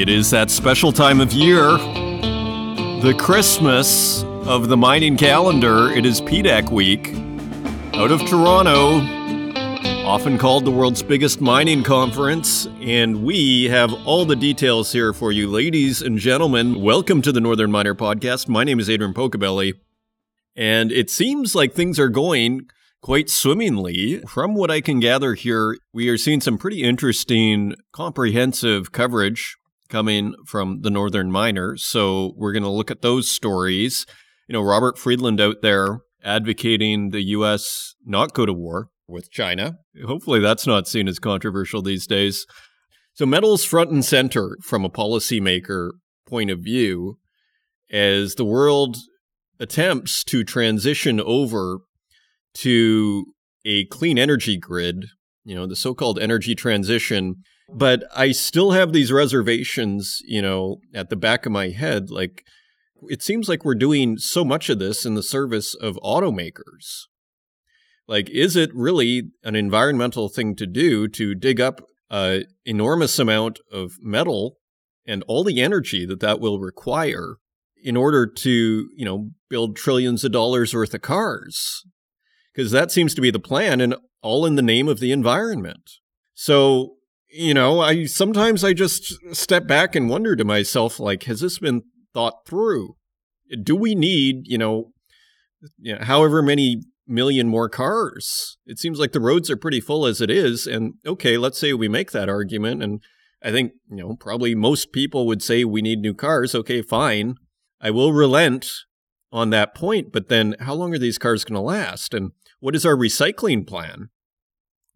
It is that special time of year, the Christmas of the mining calendar. It is PDAC week out of Toronto, often called the world's biggest mining conference. And we have all the details here for you, ladies and gentlemen. Welcome to the Northern Miner Podcast. My name is Adrian Pocobelli. And it seems like things are going quite swimmingly. From what I can gather here, we are seeing some pretty interesting, comprehensive coverage coming from the Northern Miner. So we're going to look at those stories. You know, Robert Friedland out there advocating the U.S. not go to war with China. Hopefully that's not seen as controversial these days. So metals front and center from a policymaker point of view as the world attempts to transition over to a clean energy grid, you know, the so called energy transition. But I still have these reservations, you know, at the back of my head. Like, it seems like we're doing so much of this in the service of automakers. Like, is it really an environmental thing to do to dig up an enormous amount of metal and all the energy that that will require in order to, you know, build trillions of dollars worth of cars? because that seems to be the plan and all in the name of the environment. So, you know, I sometimes I just step back and wonder to myself like has this been thought through? Do we need, you know, you know however many million more cars? It seems like the roads are pretty full as it is and okay, let's say we make that argument and I think, you know, probably most people would say we need new cars. Okay, fine. I will relent on that point, but then how long are these cars going to last? And what is our recycling plan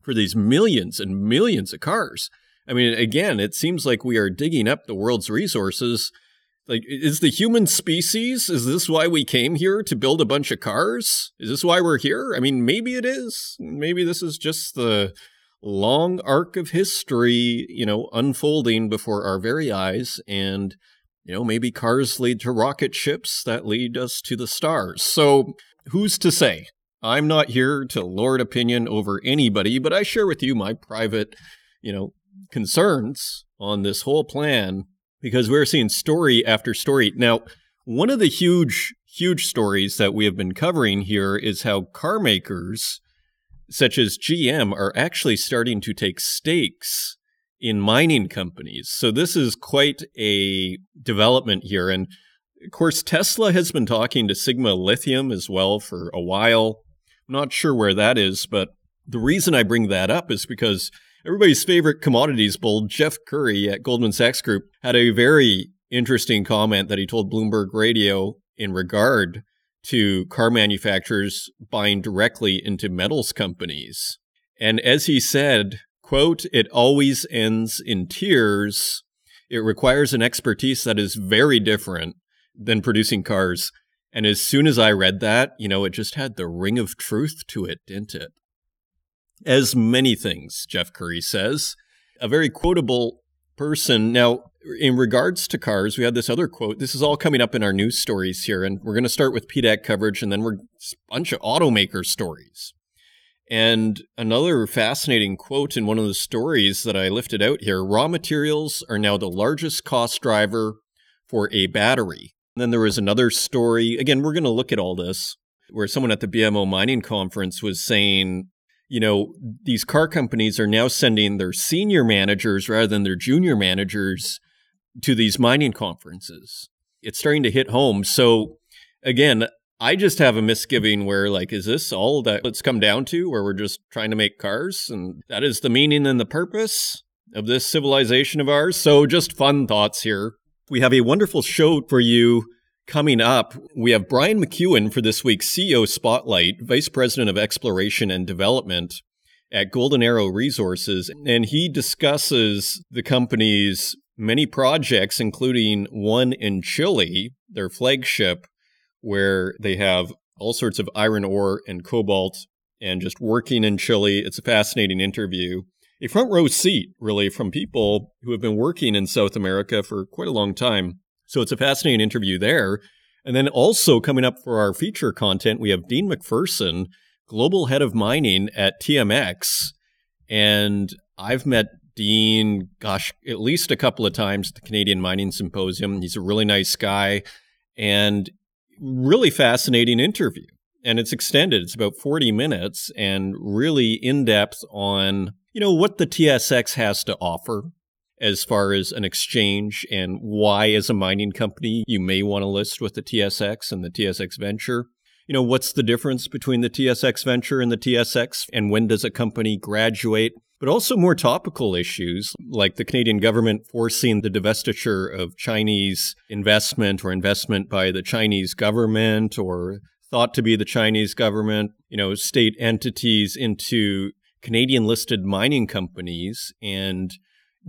for these millions and millions of cars? I mean, again, it seems like we are digging up the world's resources. Like, is the human species, is this why we came here to build a bunch of cars? Is this why we're here? I mean, maybe it is. Maybe this is just the long arc of history, you know, unfolding before our very eyes. And, you know, maybe cars lead to rocket ships that lead us to the stars. So who's to say? I'm not here to lord opinion over anybody, but I share with you my private, you know, concerns on this whole plan because we're seeing story after story. Now, one of the huge, huge stories that we have been covering here is how car makers such as GM are actually starting to take stakes in mining companies. So this is quite a development here. And of course, Tesla has been talking to Sigma Lithium as well for a while. Not sure where that is, but the reason I bring that up is because everybody's favorite commodities bull, Jeff Currie at Goldman Sachs Group, had a very interesting comment that he told Bloomberg Radio in regard to car manufacturers buying directly into metals companies. And as he said, quote, it always ends in tears. It requires an expertise that is very different than producing cars. And as soon as I read that, you know, it just had the ring of truth to it, didn't it? As many things, Jeff Currie says. A very quotable person. Now, in regards to cars, we had this other quote. This is all coming up in our news stories here, and we're going to start with PDAC coverage, and then we're a bunch of automaker stories. And another fascinating quote in one of the stories that I lifted out here raw materials are now the largest cost driver for a battery. Then there was another story. Again, we're going to look at all this where someone at the BMO mining conference was saying, you know, these car companies are now sending their senior managers rather than their junior managers to these mining conferences. It's starting to hit home. So, again, I just have a misgiving where, like, is this all that it's come down to, where we're just trying to make cars? And that is the meaning and the purpose of this civilization of ours. So, just fun thoughts here. We have a wonderful show for you coming up. We have Brian McEwen for this week's CEO Spotlight, Vice President of Exploration and Development at Golden Arrow Resources, and he discusses the company's many projects, including one in Chile, their flagship, where they have all sorts of iron ore and cobalt and just working in Chile. It's a fascinating interview a front row seat, really, from people who have been working in South America for quite a long time. So it's a fascinating interview there. And then also coming up for our feature content, we have Dean McPherson, global head of mining at TMX. And I've met Dean, gosh, at least a couple of times at the Canadian Mining Symposium. He's a really nice guy and really fascinating interview. And it's extended, it's about 40 minutes and really in depth on, you know, what the TSX has to offer as far as an exchange and why, as a mining company, you may want to list with the TSX and the TSX Venture. You know, what's the difference between the TSX Venture and the TSX, and when does a company graduate? But also more topical issues like the Canadian government forcing the divestiture of Chinese investment or investment by the Chinese government or thought to be the Chinese government, you know, state entities into Canadian listed mining companies and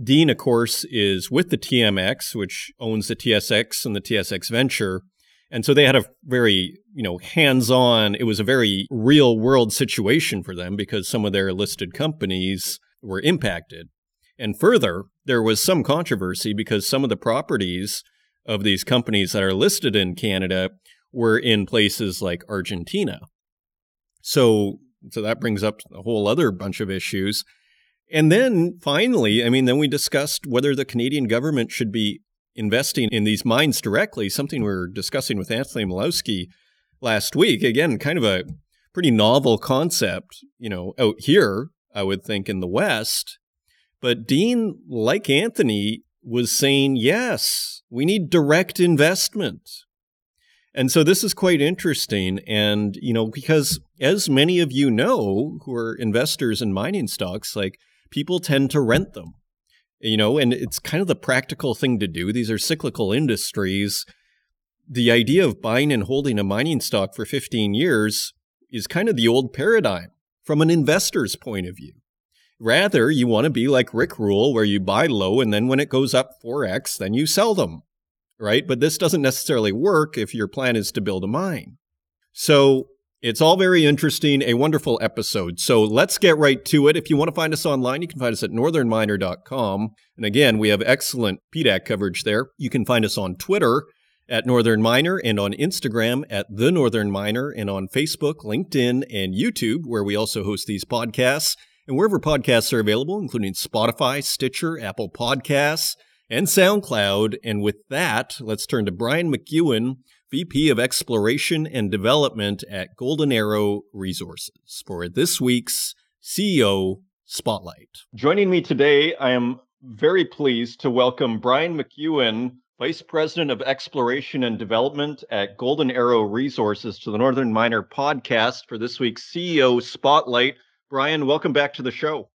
Dean, of course, is with the TMX, which owns the TSX and the TSX Venture. And so they had a very, you know, hands on, it was a very real world situation for them because some of their listed companies were impacted. And further, there was some controversy because some of the properties of these companies that are listed in Canada were in places like Argentina. So, so that brings up a whole other bunch of issues. And then finally, I mean, then we discussed whether the Canadian government should be investing in these mines directly, something we were discussing with Anthony Milewski last week. Again, kind of a pretty novel concept, you know, out here, I would think, in the West. But Dean, like Anthony, was saying, yes, we need direct investment. And so this is quite interesting. And, you know, because as many of you know who are investors in mining stocks, like people tend to rent them. You know, and it's kind of the practical thing to do. These are cyclical industries. The idea of buying and holding a mining stock for 15 years is kind of the old paradigm from an investor's point of view. Rather, you want to be like Rick Rule, where you buy low and then when it goes up 4x, then you sell them, right? But this doesn't necessarily work if your plan is to build a mine. So it's all very interesting, a wonderful episode. So let's get right to it. If you want to find us online, you can find us at northernminer.com. And again, we have excellent PDAC coverage there. You can find us on Twitter at Northern Miner and on Instagram at The Northern Miner and on Facebook, LinkedIn, and YouTube, where we also host these podcasts. And wherever podcasts are available, including Spotify, Stitcher, Apple Podcasts, and SoundCloud. And with that, let's turn to Brian McEwen VP of Exploration and Development at Golden Arrow Resources, for this week's CEO Spotlight. Joining me today, I am very pleased to welcome Brian McEwen, Vice President of Exploration and Development at Golden Arrow Resources, to the Northern Miner podcast for this week's CEO Spotlight. Brian, welcome back to the show.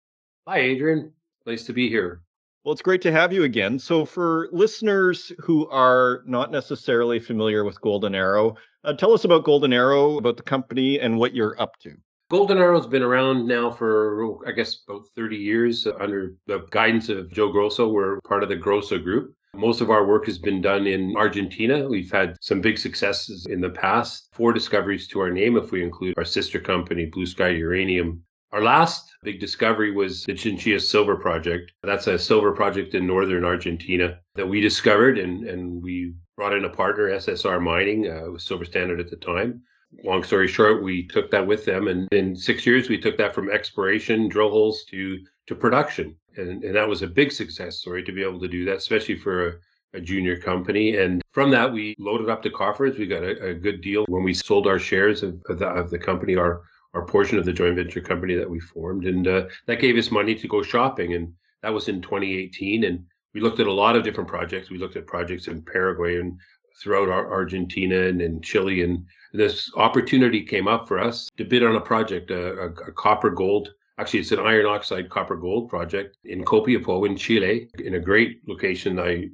Hi, Adrian. Nice to be here. Well, it's great to have you again. So, for listeners who are not necessarily familiar with Golden Arrow, uh, tell us about Golden Arrow, about the company, and what you're up to. Golden Arrow's been around now for, I guess, about 30 years under the guidance of Joe Grosso. We're part of the Grosso Group. Most of our work has been done in Argentina. We've had some big successes in the past, four discoveries to our name if we include our sister company, Blue Sky Uranium, our last big discovery was the Chinchilla Silver Project. That's a silver project in northern Argentina that we discovered, and, and we brought in a partner, SSR Mining, uh, Silver Standard at the time. Long story short, we took that with them, and in six years, we took that from exploration, drill holes to to production, and, and that was a big success story to be able to do that, especially for a, a junior company. And from that, we loaded up the coffers. We got a, a good deal when we sold our shares of, of, the, of the company. Our our portion of the joint venture company that we formed, and uh, that gave us money to go shopping, and that was in 2018. And we looked at a lot of different projects. We looked at projects in Paraguay and throughout Argentina and in Chile, and this opportunity came up for us to bid on a project, a, a, a copper gold. Actually, it's an iron oxide copper gold project in Copiapó in Chile, in a great location. I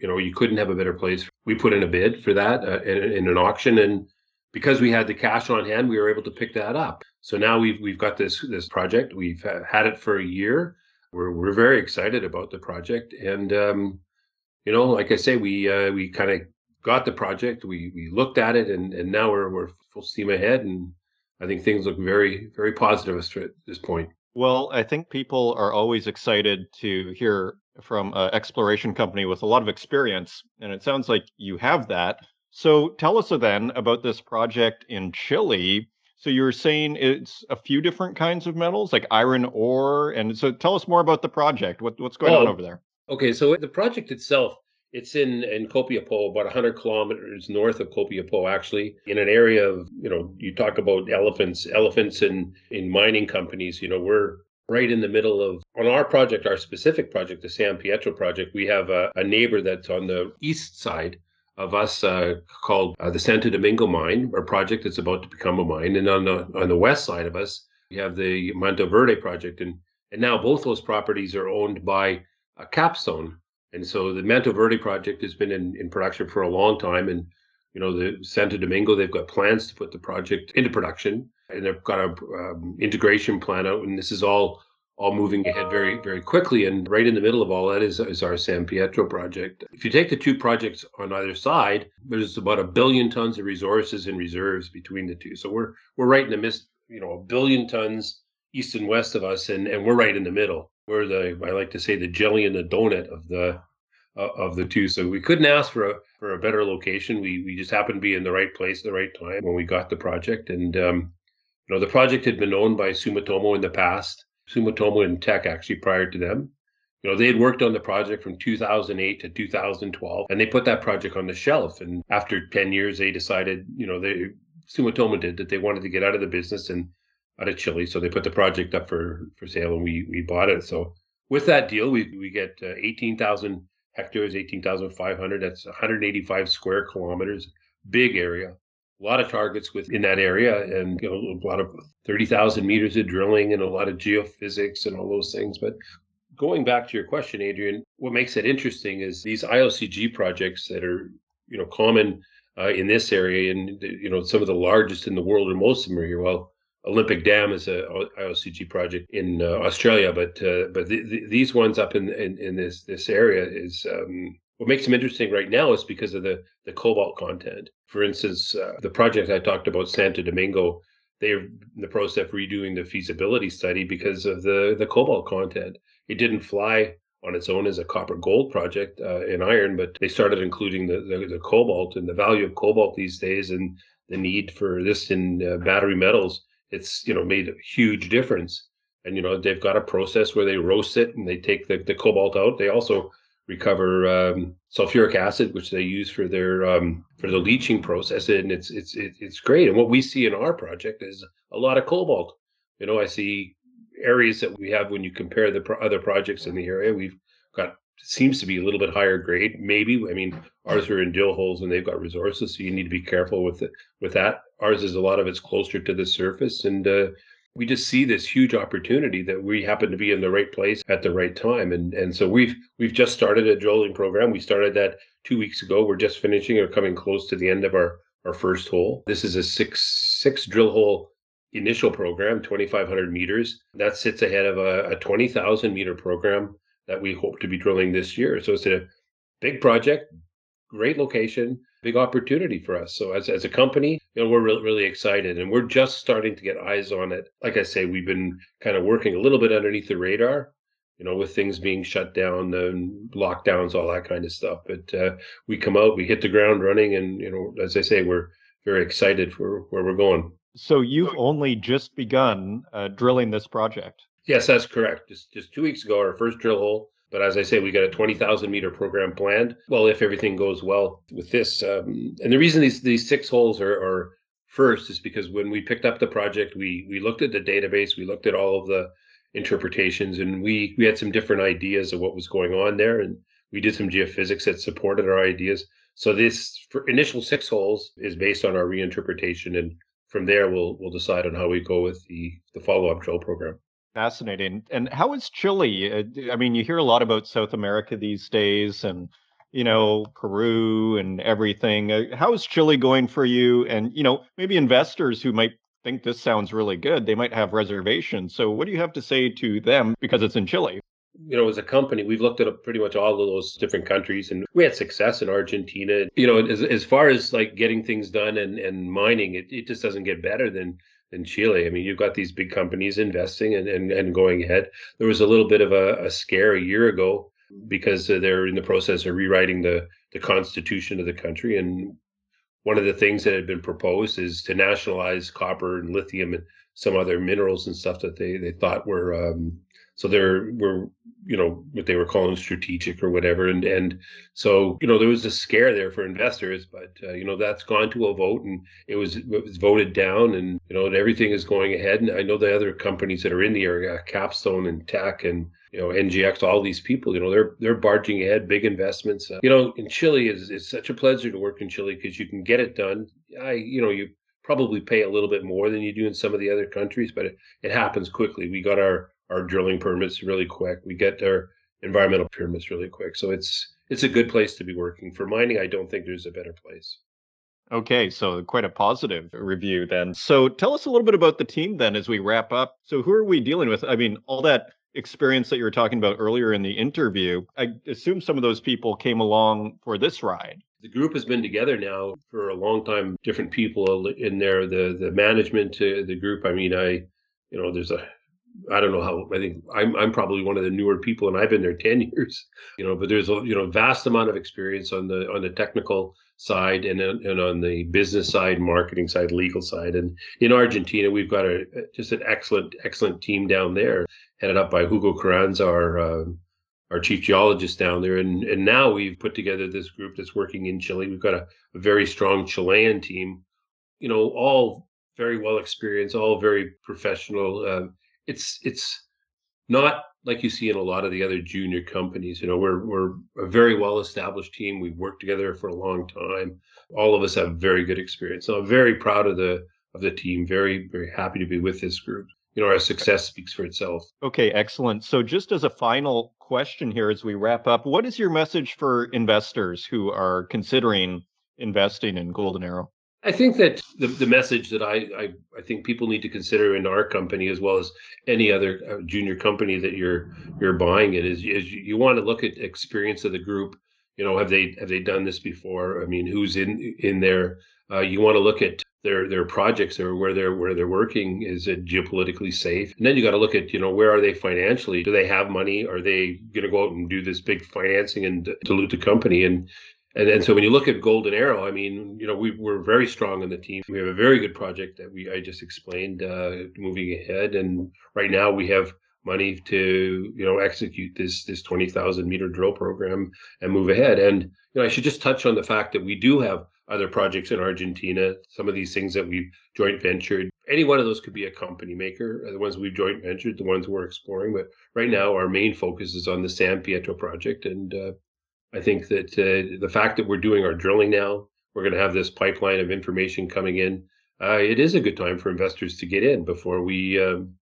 you know, you couldn't have a better place. We put in a bid for that uh, in, in, an auction, and because we had the cash on hand, we were able to pick that up. So now we've we've got this this project. We've had it for a year. We're we're very excited about the project, and um, you know, like I say, we uh, we kind of got the project. We we looked at it, and and now we're we're full steam ahead. And I think things look very very positive at this point. Well, I think people are always excited to hear from an exploration company with a lot of experience, and it sounds like you have that. So tell us then about this project in Chile So you were saying it's a few different kinds of metals, like iron ore, and so tell us more about the project. What, what's going oh, on over there? Okay, so the project itself, it's in in Copiapó, about 100 kilometers north of Copiapó, actually, in an area of you know you talk about elephants, elephants in in mining companies. You know we're right in the middle of on our project, our specific project, the San Pietro project. We have a, a neighbor that's on the east side of us uh, called uh, the Santo Domingo mine, our project that's about to become a mine. And on the on the west side of us, we have the Mantoverde project, and and now both those properties are owned by a Capstone. And so the Mantoverde project has been in, in production for a long time, and you know the Santo Domingo they've got plans to put the project into production, and they've got a um, integration plan out, and this is all all moving ahead very, very quickly. And right in the middle of all that is, is our San Pietro project. If you take the two projects on either side, there's about a billion tons of resources and reserves between the two. So we're we're right in the midst, you know, a billion tons east and west of us, and, and we're right in the middle. We're the I like to say the jelly and the donut of the uh, of the two. So we couldn't ask for a for a better location. We we just happened to be in the right place at the right time when we got the project. And um, you know, the project had been owned by Sumitomo in the past Sumitomo and Teck actually prior to them. You know, they had worked on the project from 2008 to 2012, and they put that project on the shelf. And after 10 years, they decided, you know, they Sumitomo did that they wanted to get out of the business and out of Chile, so they put the project up for for sale, and we we bought it. So with that deal, we we get uh, 18,000 hectares, 18,500. That's 185 square kilometers, big area a lot of targets within that area and you know, a lot of 30,000 meters of drilling and a lot of geophysics and all those things. But going back to your question, Adrian, what makes it interesting is these IOCG projects that are, you know, common uh, in this area and, you know, some of the largest in the world or most of them are here. Well, Olympic Dam is a IOCG project in uh, Australia, but uh, but the, the, these ones up in, in, in this this area is um, what makes them interesting right now is because of the, the cobalt content. For instance, uh, the project I talked about, Santo Domingo, they're in the process of redoing the feasibility study because of the, the cobalt content. It didn't fly on its own as a copper gold project uh, in iron, but they started including the, the, the, cobalt and the value of cobalt these days and the need for this in uh, battery metals. It's you know made a huge difference. And you know they've got a process where they roast it and they take the, the cobalt out. They also recover um, sulfuric acid, which they use for their um, for the leaching process, and it's it's it's great. And what we see in our project is a lot of cobalt. You know, I see areas that we have when you compare the pro- other projects in the area. We've got seems to be a little bit higher grade. Maybe I mean ours are in drill holes and they've got resources, so you need to be careful with it. With that, ours is a lot of it's closer to the surface, and uh, we just see this huge opportunity that we happen to be in the right place at the right time. And and so we've we've just started a drilling program. We started that two weeks ago. We're just finishing or coming close to the end of our our first hole. This is a six six drill hole initial program 2500 meters. That sits ahead of a, a 20000 meter program that we hope to be drilling this year. So it's a big project great location big opportunity for us. So as, as a company, you know, we're really, really excited and we're just starting to get eyes on it. Like I say, we've been kind of working a little bit underneath the radar, you know, with things being shut down and lockdowns, all that kind of stuff. But uh, we come out, we hit the ground running and, you know, as I say, we're very excited for where we're going. So you've only just begun uh, drilling this project. Yes, that's correct. Just just two weeks ago, our first drill hole but as I say, we got a 20,000 meter program planned. Well, if everything goes well with this. Um, and the reason these, these six holes are, are first is because when we picked up the project, we, we looked at the database, we looked at all of the interpretations, and we, we had some different ideas of what was going on there. And we did some geophysics that supported our ideas. So this initial six holes is based on our reinterpretation. And from there, we'll, we'll decide on how we go with the, the follow up drill program. Fascinating. And how is Chile? Uh, I mean, you hear a lot about South America these days and, you know, Peru and everything. Uh, how is Chile going for you? And, you know, maybe investors who might think this sounds really good, they might have reservations. So, what do you have to say to them because it's in Chile? you know, as a company, we've looked at pretty much all of those different countries and we had success in Argentina. You know, as, as far as like getting things done and, and mining, it, it just doesn't get better than in Chile. I mean, you've got these big companies investing and, and, and going ahead. There was a little bit of a, a scare a year ago because they're in the process of rewriting the, the constitution of the country. And one of the things that had been proposed is to nationalize copper and lithium and some other minerals and stuff that they they thought were um, so there were you know what they were calling strategic or whatever. And and so you know there was a scare there for investors but uh, you know that's gone to a vote and it was it was voted down and you know and everything is going ahead. And i know the other companies that are in the area capstone and Teck and you know NGEx all these people you know they're they're barging ahead big investments. Uh, you know in chile is it's such a pleasure to work in chile because you can get it done. I you know you probably pay a little bit more than you do in some of the other countries but it, it happens quickly. We got our our drilling permits really quick. We get our environmental permits really quick. So it's it's a good place to be working. For mining, I don't think there's a better place. Okay, so quite a positive review then. So tell us a little bit about the team then as we wrap up. So who are we dealing with? I mean, all that experience that you were talking about earlier in the interview, I assume some of those people came along for this ride. The group has been together now for a long time. Different people in there, the the management to the group. I mean, I, you know, there's a I don't know how. I think I'm I'm probably one of the newer people, and I've been there ten years. You know, but there's a you know vast amount of experience on the on the technical side and and on the business side, marketing side, legal side. And in Argentina, we've got a just an excellent excellent team down there, headed up by Hugo Carranza, our uh, our chief geologist down there. And and now we've put together this group that's working in Chile. We've got a, a very strong Chilean team. You know, all very well experienced, all very professional. Uh, it's it's not like you see in a lot of the other junior companies. You know, we're we're a very well established team. We've worked together for a long time. All of us have very good experience. So I'm very proud of the of the team. Very very happy to be with this group. You know, our success speaks for itself. Okay, excellent. So just as a final question here as we wrap up, what is your message for investors who are considering investing in Golden Arrow? I think that the, the message that I, I, I think people need to consider in our company as well as any other uh, junior company that you're you're buying it is, is you want to look at experience of the group. You know, have they have they done this before? I mean, who's in in there? Uh, you want to look at their their projects or where they're where they're working. Is it geopolitically safe? And then you got to look at you know where are they financially? Do they have money? Are they going to go out and do this big financing and dilute the company? And and, and so when you look at Golden Arrow, I mean, you know, we, we're very strong in the team. We have a very good project that we I just explained uh, moving ahead, and right now we have money to you know execute this this 20,000 meter drill program and move ahead. And you know, I should just touch on the fact that we do have other projects in Argentina. Some of these things that we've joint ventured. Any one of those could be a company maker. The ones we've joint ventured, the ones we're exploring. But right now, our main focus is on the San Pietro project, and uh, I think that uh, the fact that we're doing our drilling now, we're going to have this pipeline of information coming in. Uh, it is a good time for investors to get in before we um,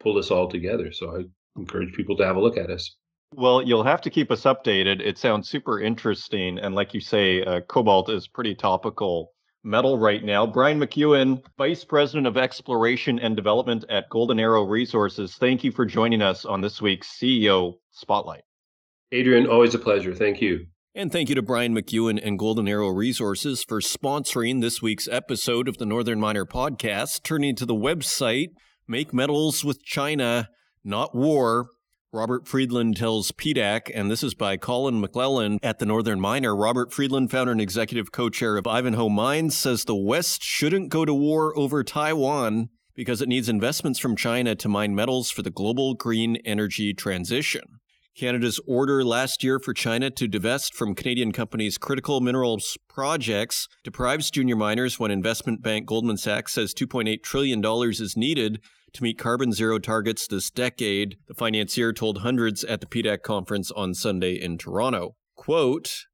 pull this all together. So I encourage people to have a look at us. Well, you'll have to keep us updated. It sounds super interesting. And like you say, uh, cobalt is pretty topical metal right now. Brian McEwen, Vice President of Exploration and Development at Golden Arrow Resources, thank you for joining us on this week's CEO Spotlight. Adrian, always a pleasure. Thank you. And thank you to Brian McEwen and Golden Arrow Resources for sponsoring this week's episode of the Northern Miner Podcast. Turning to the website, Make Metals with China, Not War. Robert Friedland tells PDAC, and this is by Colin McClelland at the Northern Miner. Robert Friedland, founder and executive co chair of Ivanhoe Mines, says the West shouldn't go to war over Taiwan because it needs investments from China to mine metals for the global green energy transition. Canada's order last year for China to divest from Canadian companies' critical minerals projects deprives junior miners when investment bank Goldman Sachs says $2.8 trillion is needed to meet carbon zero targets this decade, the financier told hundreds at the PDAC conference on Sunday in Toronto. Quote,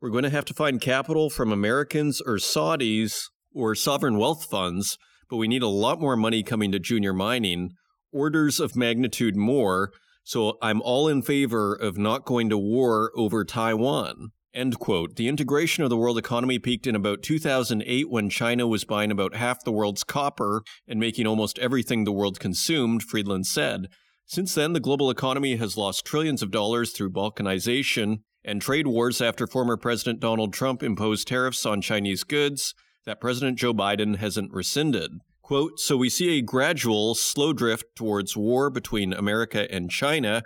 We're going to have to find capital from Americans or Saudis or sovereign wealth funds, but we need a lot more money coming to junior mining, orders of magnitude more so I'm all in favor of not going to war over Taiwan. End quote. The integration of the world economy peaked in about 2008 when China was buying about half the world's copper and making almost everything the world consumed, Friedland said. Since then, the global economy has lost trillions of dollars through balkanization and trade wars after former President Donald Trump imposed tariffs on Chinese goods that President Joe Biden hasn't rescinded. Quote, so we see a gradual, slow drift towards war between America and China.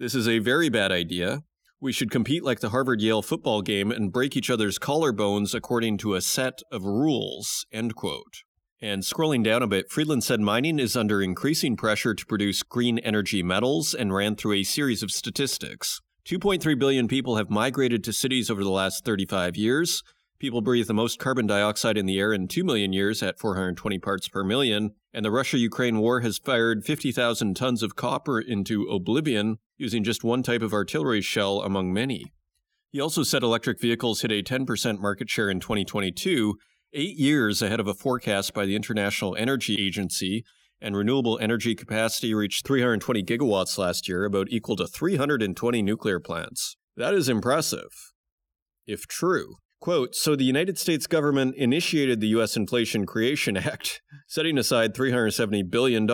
This is a very bad idea. We should compete like the Harvard Yale football game and break each other's collarbones according to a set of rules. End quote. And scrolling down a bit, Friedland said mining is under increasing pressure to produce green energy metals and ran through a series of statistics. 2.3 billion people have migrated to cities over the last 35 years. People breathe the most carbon dioxide in the air in 2 million years at 420 parts per million. And the Russia Ukraine war has fired 50,000 tons of copper into oblivion using just one type of artillery shell among many. He also said electric vehicles hit a 10% market share in 2022 eight years ahead of a forecast by the International Energy Agency, and renewable energy capacity reached 320 gigawatts last year, about equal to 320 nuclear plants. That is impressive, if true. Quote, so the United States government initiated the U.S. Inflation Creation Act, setting aside $370 billion.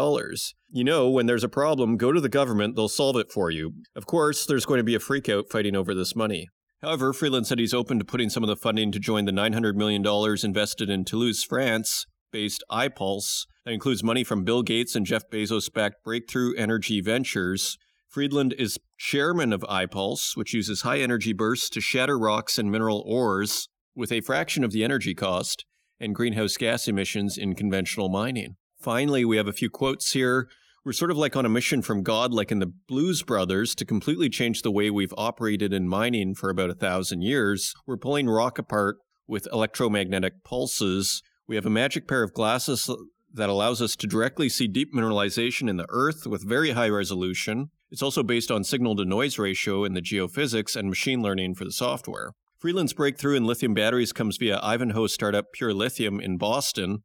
You know, when there's a problem, go to the government, they'll solve it for you. Of course, there's going to be a freakout fighting over this money. However, Friedland said he's open to putting some of the funding to join the $900 million invested in Toulouse, France based iPulse. That includes money from Bill Gates and Jeff Bezos backed Breakthrough Energy Ventures. Friedland is chairman of iPulse, which uses high energy bursts to shatter rocks and mineral ores with a fraction of the energy cost and greenhouse gas emissions in conventional mining. Finally, we have a few quotes here we're sort of like on a mission from God, like in the Blues Brothers, to completely change the way we've operated in mining for about a thousand years. We're pulling rock apart with electromagnetic pulses. We have a magic pair of glasses that allows us to directly see deep mineralization in the earth with very high resolution. It's also based on signal to noise ratio in the geophysics and machine learning for the software. Friedland's breakthrough in lithium batteries comes via Ivanhoe startup Pure Lithium in Boston,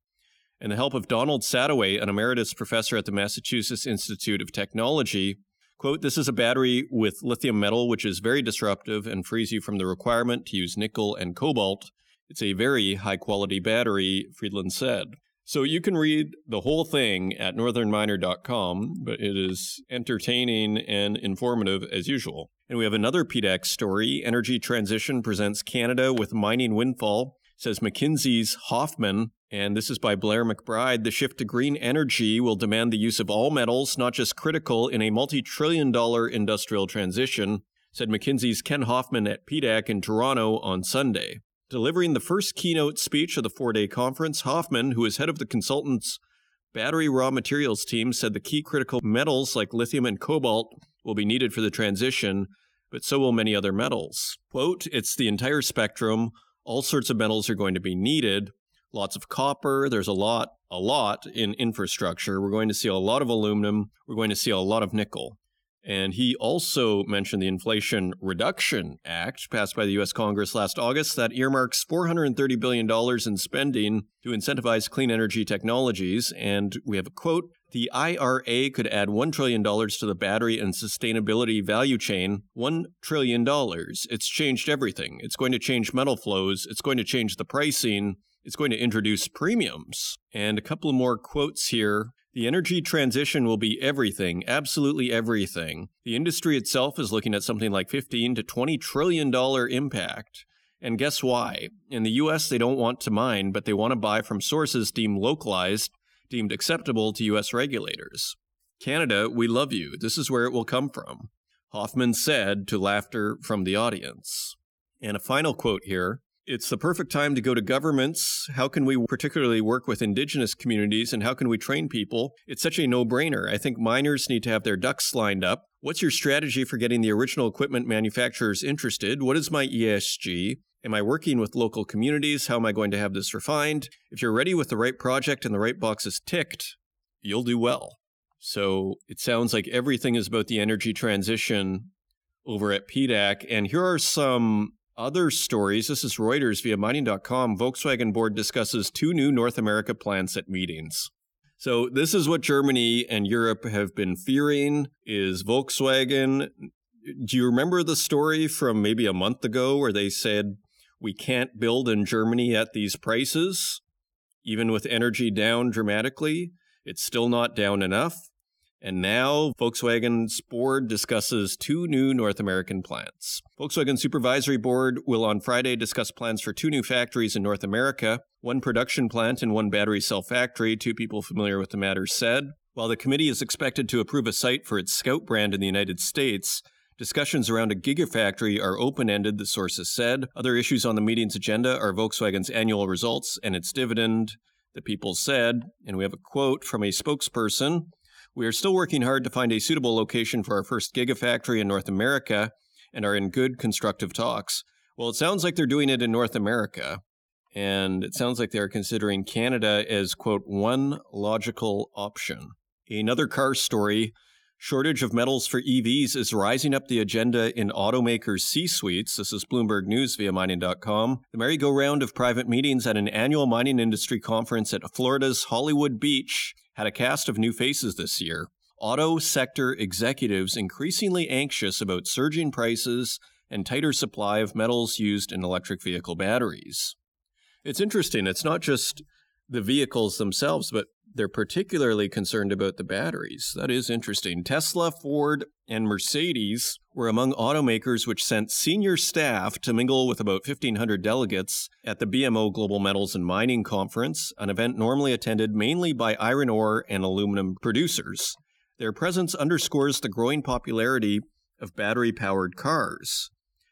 and the help of Donald Sadoway, an emeritus professor at the Massachusetts Institute of Technology. Quote, this is a battery with lithium metal, which is very disruptive and frees you from the requirement to use nickel and cobalt. It's a very high quality battery, Friedland said. So you can read the whole thing at northernminer.com, but it is entertaining and informative as usual. And we have another PDAC story. Energy Transition presents Canada with mining windfall, says McKinsey's Hoffman and this is by Blair McBride. The shift to green energy will demand the use of all metals, not just critical, in a multi trillion dollar industrial transition, said McKinsey's Ken Hoffman at PDAC in Toronto on Sunday. Delivering the first keynote speech of the four day conference, Hoffman, who is head of the consultant's battery raw materials team, said the key critical metals like lithium and cobalt will be needed for the transition, but so will many other metals. Quote, it's the entire spectrum. All sorts of metals are going to be needed lots of copper. There's a lot, a lot in infrastructure. We're going to see a lot of aluminum. We're going to see a lot of nickel. And he also mentioned the Inflation Reduction Act passed by the U.S. Congress last August that earmarks $430 billion in spending to incentivize clean energy technologies. And we have a quote The IRA could add $1 trillion to the battery and sustainability value chain. $1 trillion. It's changed everything. It's going to change metal flows. It's going to change the pricing. It's going to introduce premiums. And a couple more quotes here. The energy transition will be everything, absolutely everything. The industry itself is looking at something like 15 to 20 trillion dollar impact. And guess why? In the US, they don't want to mine, but they want to buy from sources deemed localized, deemed acceptable to US regulators. Canada, we love you. This is where it will come from. Hoffman said to laughter from the audience. And a final quote here it's the perfect time to go to governments. How can we particularly work with indigenous communities and how can we train people? It's such a no brainer. I think miners need to have their ducks lined up. What's your strategy for getting the original equipment manufacturers interested? What is my ESG? Am I working with local communities? How am I going to have this refined? If you're ready with the right project and the right boxes ticked, you'll do well. So it sounds like everything is about the energy transition over at PDAC. And here are some other stories, this is Reuters via mining.com. Volkswagen board discusses two new North America plants at meetings. So this is what Germany and Europe have been fearing is Volkswagen. Do you remember the story from maybe a month ago where they said we can't build in Germany at these prices? Even with energy down dramatically, it's still not down enough. And now Volkswagen's board discusses two new North American plants. Volkswagen Supervisory Board will on Friday discuss plans for two new factories in North America, one production plant and one battery cell factory, two people familiar with the matter said. While the committee is expected to approve a site for its Scout brand in the United States, Discussions around a gigafactory are open ended, the sources said. Other issues on the meeting's agenda are Volkswagen's annual results and its dividend, the people said. And we have a quote from a spokesperson We are still working hard to find a suitable location for our first gigafactory in North America and are in good constructive talks. Well, it sounds like they're doing it in North America. And it sounds like they're considering Canada as, quote, one logical option. Another car story Shortage of metals for EVs is rising up the agenda in automakers' C suites. This is Bloomberg News via mining.com. The merry-go-round of private meetings at an annual mining industry conference at Florida's Hollywood Beach had a cast of new faces this year. Auto sector executives increasingly anxious about surging prices and tighter supply of metals used in electric vehicle batteries. It's interesting. It's not just the vehicles themselves, but they're particularly concerned about the batteries. That is interesting. Tesla, Ford, and Mercedes were among automakers which sent senior staff to mingle with about 1,500 delegates at the BMO Global Metals and Mining Conference, an event normally attended mainly by iron ore and aluminum producers. Their presence underscores the growing popularity of battery powered cars.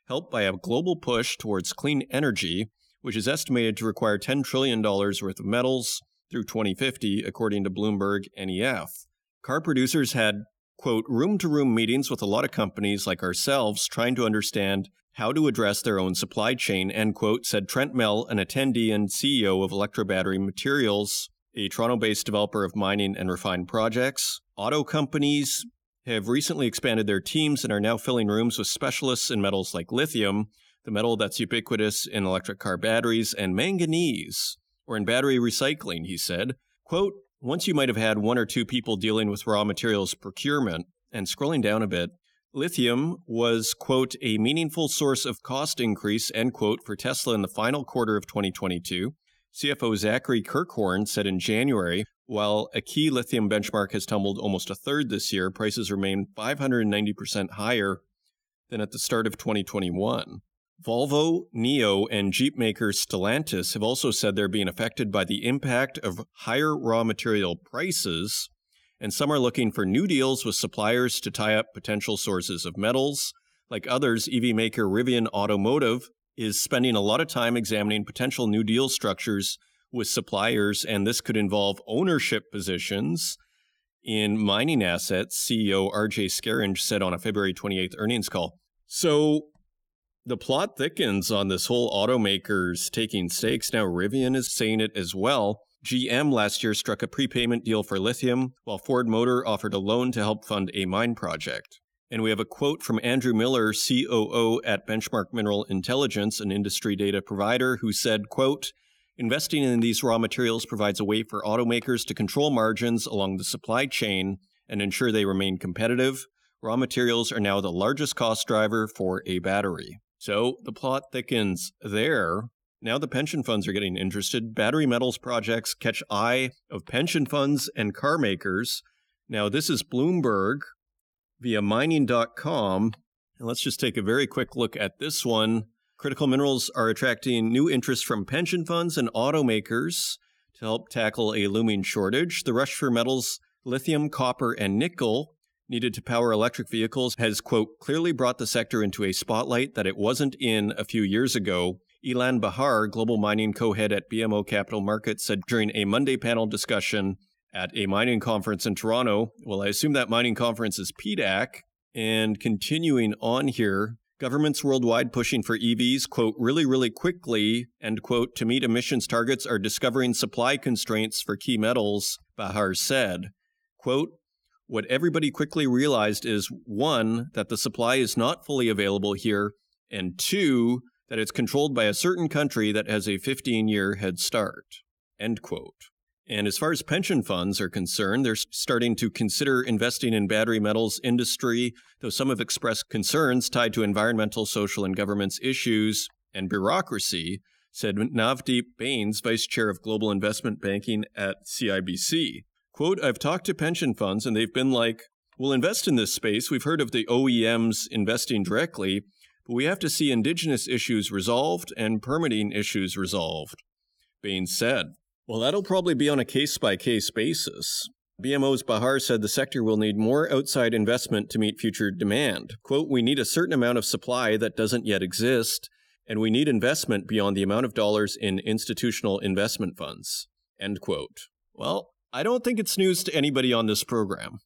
Helped by a global push towards clean energy, which is estimated to require $10 trillion worth of metals, through 2050, according to Bloomberg NEF. Car producers had, quote, room to room meetings with a lot of companies like ourselves trying to understand how to address their own supply chain, end quote, said Trent Mell, an attendee and CEO of Electra Battery Materials, a Toronto based developer of mining and refined projects. Auto companies have recently expanded their teams and are now filling rooms with specialists in metals like lithium, the metal that's ubiquitous in electric car batteries, and manganese, or in battery recycling, he said. Quote, once you might have had one or two people dealing with raw materials procurement, and scrolling down a bit, lithium was, quote, a meaningful source of cost increase, end quote, for Tesla in the final quarter of 2022. CFO Zachary Kirkhorn said in January, while a key lithium benchmark has tumbled almost a third this year, prices remain 590% higher than at the start of 2021. Volvo, NIO, and Jeep maker Stellantis have also said they're being affected by the impact of higher raw material prices, and some are looking for new deals with suppliers to tie up potential sources of metals. Like others, EV maker Rivian Automotive is spending a lot of time examining potential new deal structures with suppliers, and this could involve ownership positions in mining assets, CEO RJ Scaringe said on a February 28th earnings call. So the plot thickens on this whole automakers taking stakes. Now, Rivian is saying it as well. GM last year struck a prepayment deal for lithium, while Ford Motor offered a loan to help fund a mine project. And we have a quote from Andrew Miller, COO at Benchmark Mineral Intelligence, an industry data provider, who said, quote, Investing in these raw materials provides a way for automakers to control margins along the supply chain and ensure they remain competitive. Raw materials are now the largest cost driver for a battery. So the plot thickens there. Now the pension funds are getting interested. Battery metals projects catch eye of pension funds and car makers. Now this is Bloomberg via mining.com. And let's just take a very quick look at this one. Critical minerals are attracting new interest from pension funds and automakers to help tackle a looming shortage. The rush for metals, lithium, copper, and nickel needed to power electric vehicles has, quote, clearly brought the sector into a spotlight that it wasn't in a few years ago. Ilan Bahar, global mining co head at BMO Capital Markets, said during a Monday panel discussion at a mining conference in Toronto. Well, I assume that mining conference is PDAC. And continuing on here, governments worldwide pushing for EVs, quote, really, really quickly, end quote, to meet emissions targets are discovering supply constraints for key metals, Bahar said. Quote, what everybody quickly realized is one, that the supply is not fully available here, and two, that it's controlled by a certain country that has a 15 year head start. End quote. And as far as pension funds are concerned, they're starting to consider investing in battery metals industry, though some have expressed concerns tied to environmental, social, and governance issues and bureaucracy, said Navdeep Bains, vice chair of global investment banking at CIBC. Quote, I've talked to pension funds and they've been like, we'll invest in this space. We've heard of the OEMs investing directly, but we have to see indigenous issues resolved and permitting issues resolved. Bain said, Well, that'll probably be on a case by case basis. BMO's Bahar said the sector will need more outside investment to meet future demand. Quote, we need a certain amount of supply that doesn't yet exist, and we need investment beyond the amount of dollars in institutional investment funds. End quote. Well, I don't think it's news to anybody on this program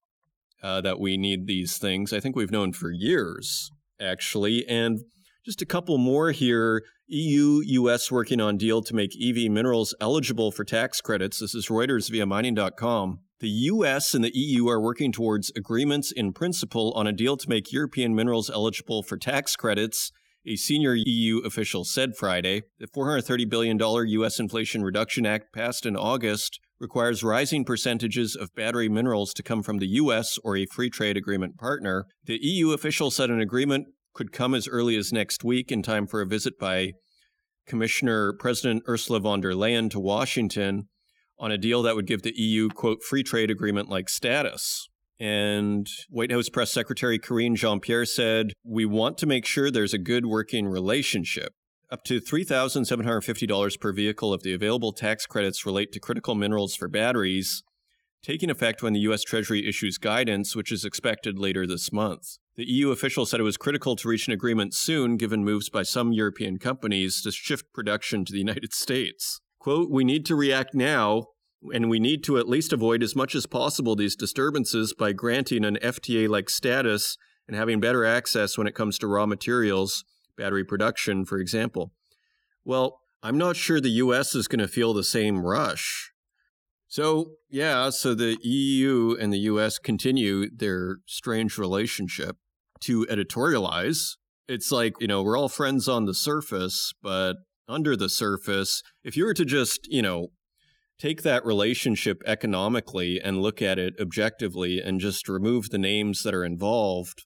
uh, that we need these things. I think we've known for years, actually. And just a couple more here. EU, US working on deal to make EV minerals eligible for tax credits. This is Reuters via mining.com. The US and the EU are working towards agreements in principle on a deal to make European minerals eligible for tax credits, a senior EU official said Friday. The $430 billion US Inflation Reduction Act passed in August requires rising percentages of battery minerals to come from the US or a free trade agreement partner. The EU official said an agreement could come as early as next week in time for a visit by Commissioner President Ursula von der Leyen to Washington on a deal that would give the EU, quote, free trade agreement like status. And White House Press Secretary Karine Jean Pierre said, We want to make sure there's a good working relationship. Up to $3,750 per vehicle of the available tax credits relate to critical minerals for batteries, taking effect when the U.S. Treasury issues guidance, which is expected later this month. The EU official said it was critical to reach an agreement soon, given moves by some European companies to shift production to the United States. Quote, we need to react now, and we need to at least avoid as much as possible these disturbances by granting an FTA like status and having better access when it comes to raw materials, battery production, for example. Well, I'm not sure the US is going to feel the same rush. So, yeah, so the EU and the US continue their strange relationship to editorialize. It's like, you know, we're all friends on the surface, but under the surface, if you were to just, you know, take that relationship economically and look at it objectively and just remove the names that are involved,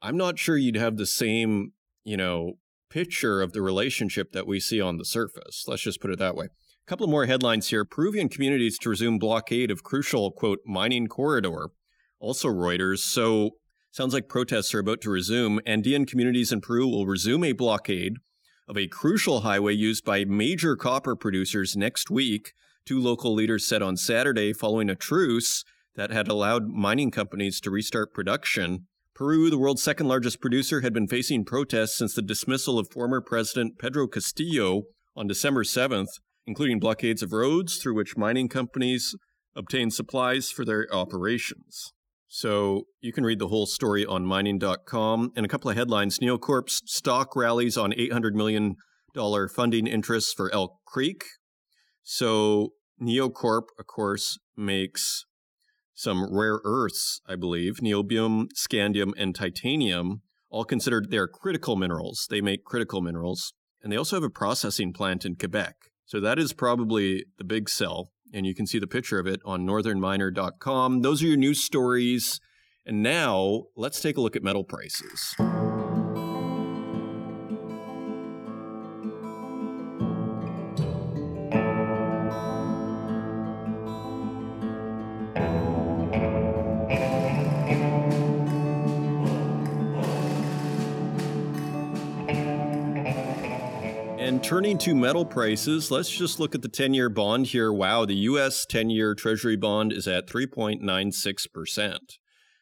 I'm not sure you'd have the same, you know, picture of the relationship that we see on the surface. Let's just put it that way. A couple more headlines here. Peruvian communities to resume blockade of crucial, quote, mining corridor. Also Reuters. So Sounds like protests are about to resume. Andean communities in Peru will resume a blockade of a crucial highway used by major copper producers next week, two local leaders said on Saturday following a truce that had allowed mining companies to restart production. Peru, the world's second largest producer, had been facing protests since the dismissal of former President Pedro Castillo on December 7th, including blockades of roads through which mining companies obtained supplies for their operations. So you can read the whole story on mining.com and a couple of headlines. NioCorp's stock rallies on $800 million funding interests for Elk Creek. So NioCorp, of course, makes some rare earths, I believe, niobium, scandium, and titanium, all considered they're critical minerals. They make critical minerals. And they also have a processing plant in Quebec. So that is probably the big sell and you can see the picture of it on northernminer.com. Those are your news stories. And now let's take a look at metal prices. Turning to metal prices, let's just look at the 10 year bond here. Wow, the US 10 year Treasury bond is at 3.96%.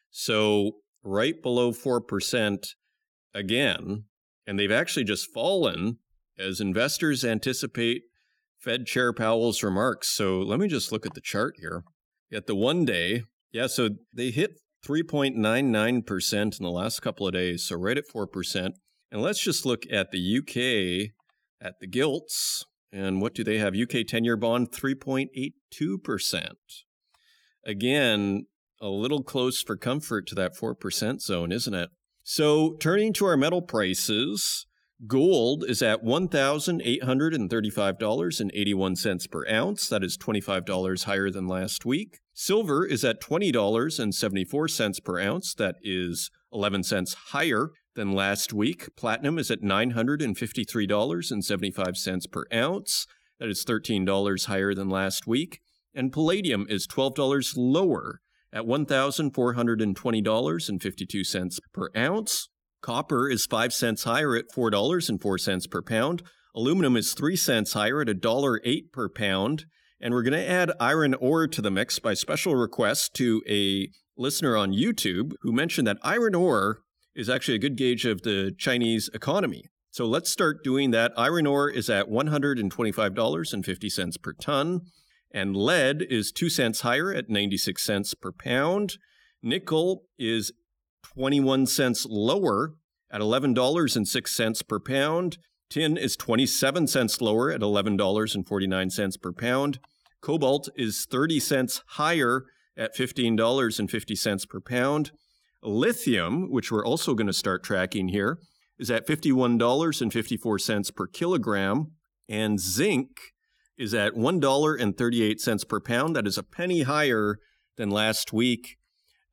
So right below 4% again. And they've actually just fallen as investors anticipate Fed Chair Powell's remarks. So let me just look at the chart here. At the one day, yeah, so they hit 3.99% in the last couple of days, so right at 4%. And let's just look at the UK at the gilts. And what do they have? UK 10 year bond, 3.82%. Again, a little close for comfort to that 4% zone, isn't it? So, turning to our metal prices, gold is at $1,835.81 per ounce. That is $25 higher than last week. Silver is at $20.74 per ounce. That is 11 cents higher than last week. Platinum is at $953.75 per ounce. That is $13 higher than last week. And palladium is $12 lower at $1,420.52 per ounce. Copper is 5 cents higher at $4.04 per pound. Aluminum is 3 cents higher at $1.08 per pound. And we're going to add iron ore to the mix by special request to a listener on YouTube who mentioned that iron ore is actually a good gauge of the Chinese economy. So let's start doing that. Iron ore is at $125.50 per ton, and lead is 2 cents higher at 96 cents per pound. Nickel is 21 cents lower at $11.06 per pound. Tin is 27 cents lower at $11.49 per pound. Cobalt is 30 cents higher at $15.50 per pound. Lithium, which we're also going to start tracking here, is at $51.54 per kilogram. And zinc is at $1.38 per pound. That is a penny higher than last week.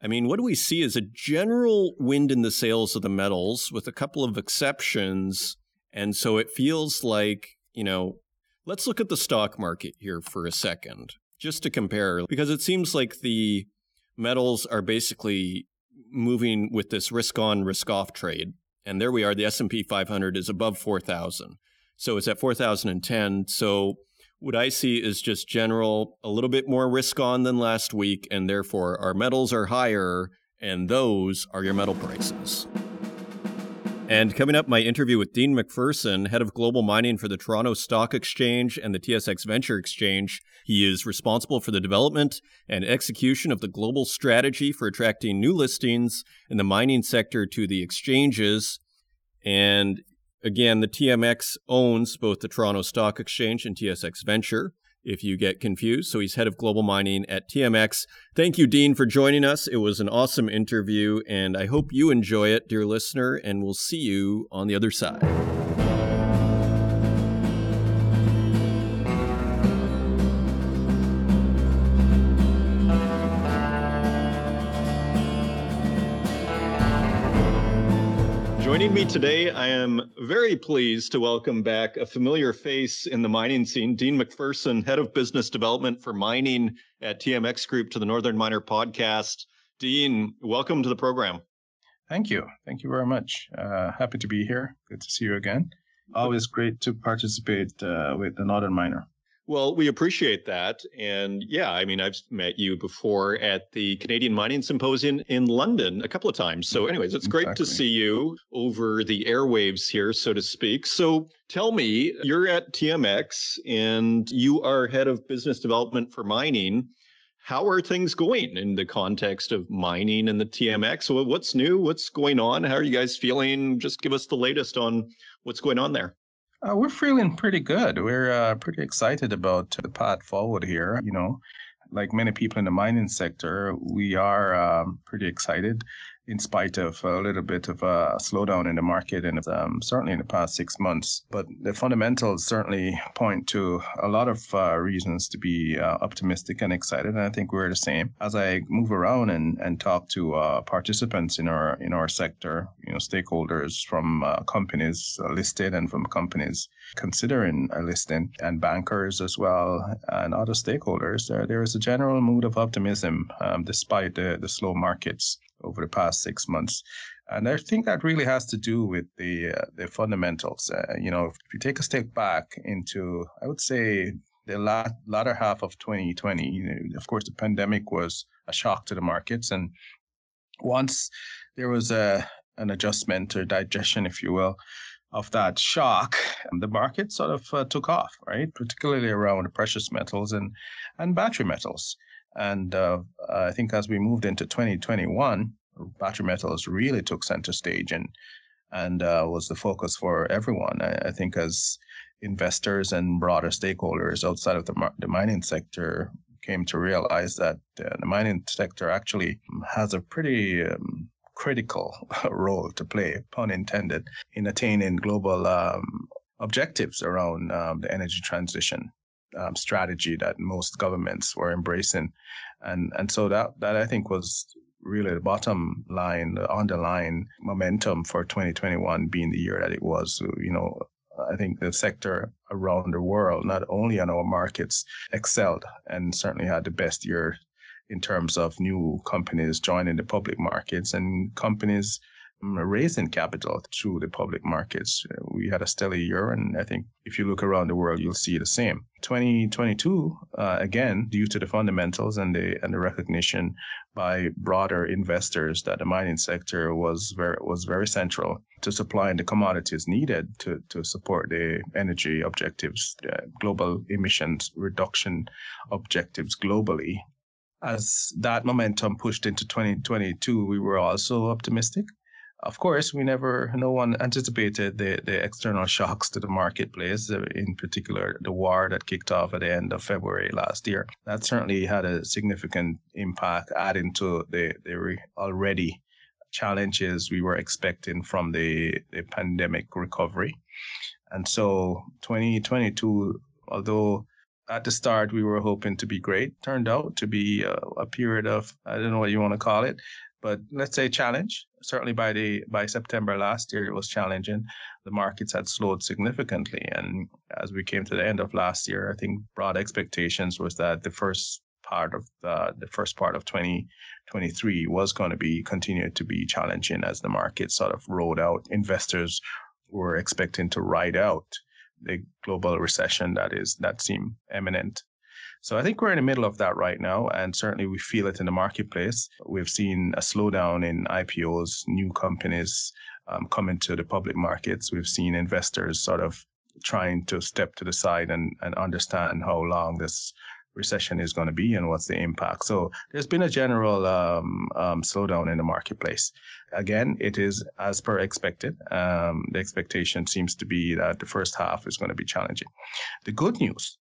I mean, what do we see as a general wind in the sails of the metals with a couple of exceptions? And so it feels like, you know, let's look at the stock market here for a second, just to compare, because it seems like the metals are basically moving with this risk on, risk off trade. And there we are, the S&P 500 is above 4,000. So it's at 4,010. So what I see is just general, a little bit more risk on than last week, and therefore our metals are higher, and those are your metal prices. And coming up, my interview with Dean McPherson, head of global mining for the Toronto Stock Exchange and the TSX Venture Exchange. He is responsible for the development and execution of the global strategy for attracting new listings in the mining sector to the exchanges. And again, the TMX owns both the Toronto Stock Exchange and TSX Venture if you get confused. So he's head of global mining at TMX. Thank you, Dean, for joining us. It was an awesome interview, and I hope you enjoy it, dear listener, and we'll see you on the other side. Me today, I am very pleased to welcome back a familiar face in the mining scene, Dean McPherson, Head of Business Development for Mining at TMX Group to the Northern Miner Podcast. Dean, welcome to the program. Thank you. Thank you very much. Uh, happy to be here. Good to see you again. Always great to participate uh, with the Northern Miner. Well, we appreciate that. And yeah, I mean, I've met you before at the Canadian Mining Symposium in London a couple of times. So, anyways, it's great exactly. to see you over the airwaves here, so to speak. So, tell me, you're at TMX and you are head of business development for mining. How are things going in the context of mining and the TMX? What's new? What's going on? How are you guys feeling? Just give us the latest on what's going on there. Uh, we're feeling pretty good. We're uh, pretty excited about the path forward here. You know, like many people in the mining sector, we are um, pretty excited in spite of a little bit of a slowdown in the market and um, certainly in the past six months. But the fundamentals certainly point to a lot of uh, reasons to be uh, optimistic and excited. And I think we're the same. As I move around and, and talk to uh, participants in our in our sector, you know, stakeholders from uh, companies listed and from companies considering a listing and bankers as well and other stakeholders, there, there is a general mood of optimism um, despite the, the slow markets over the past six months. And I think that really has to do with the uh, the fundamentals. Uh, you know, if you take a step back into, I would say, the la- latter half of 2020, you know, of course, the pandemic was a shock to the markets. And once there was a an adjustment or digestion, if you will, of that shock, the market sort of uh, took off, right? Particularly around the precious metals and and battery metals. And uh, I think as we moved into 2021, battery metals really took center stage and and uh, was the focus for everyone. I, I, think as investors and broader stakeholders outside of the, the mining sector came to realize that uh, the mining sector actually has a pretty um, critical role to play, pun intended, in attaining global um, objectives around um, the energy transition um, strategy that most governments were embracing, and and so that that I think was really the bottom line, the underlying momentum for 2021 being the year that it was. You know, I think the sector around the world, not only on our markets, excelled and certainly had the best year in terms of new companies joining the public markets and companies Um, raising capital through the public markets. Uh, we had a stellar year, and I think if you look around the world, you'll see the same. 2022, uh, again, due to the fundamentals and the and the recognition by broader investors that the mining sector was very was very central to supplying the commodities needed to to support the energy objectives, the global emissions reduction objectives globally. As that momentum pushed into 2022, we were also optimistic of course, we never, no one anticipated the, the external shocks to the marketplace, uh, in particular the war that kicked off at the end of February last year. That certainly had a significant impact, adding to the, the already challenges we were expecting from the, the pandemic recovery. And so 2022, although at the start we were hoping to be great, turned out to be a, a period of, I don't know what you want to call it, but let's say challenge. Certainly by the by September last year, it was challenging. The markets had slowed significantly, and as we came to the end of last year, I think broad expectations was that the first part of the, the first part of 2023 was going to be continued to be challenging as the market sort of rolled out. Investors were expecting to ride out the global recession that is that seemed imminent. So I think we're in the middle of that right now, and certainly we feel it in the marketplace. We've seen a slowdown in IPOs, new companies um, coming to the public markets. We've seen investors sort of trying to step to the side and, and understand how long this recession is going to be and what's the impact. So there's been a general um, um, slowdown in the marketplace. Again, it is as per expected. Um, the expectation seems to be that the first half is going to be challenging. The good news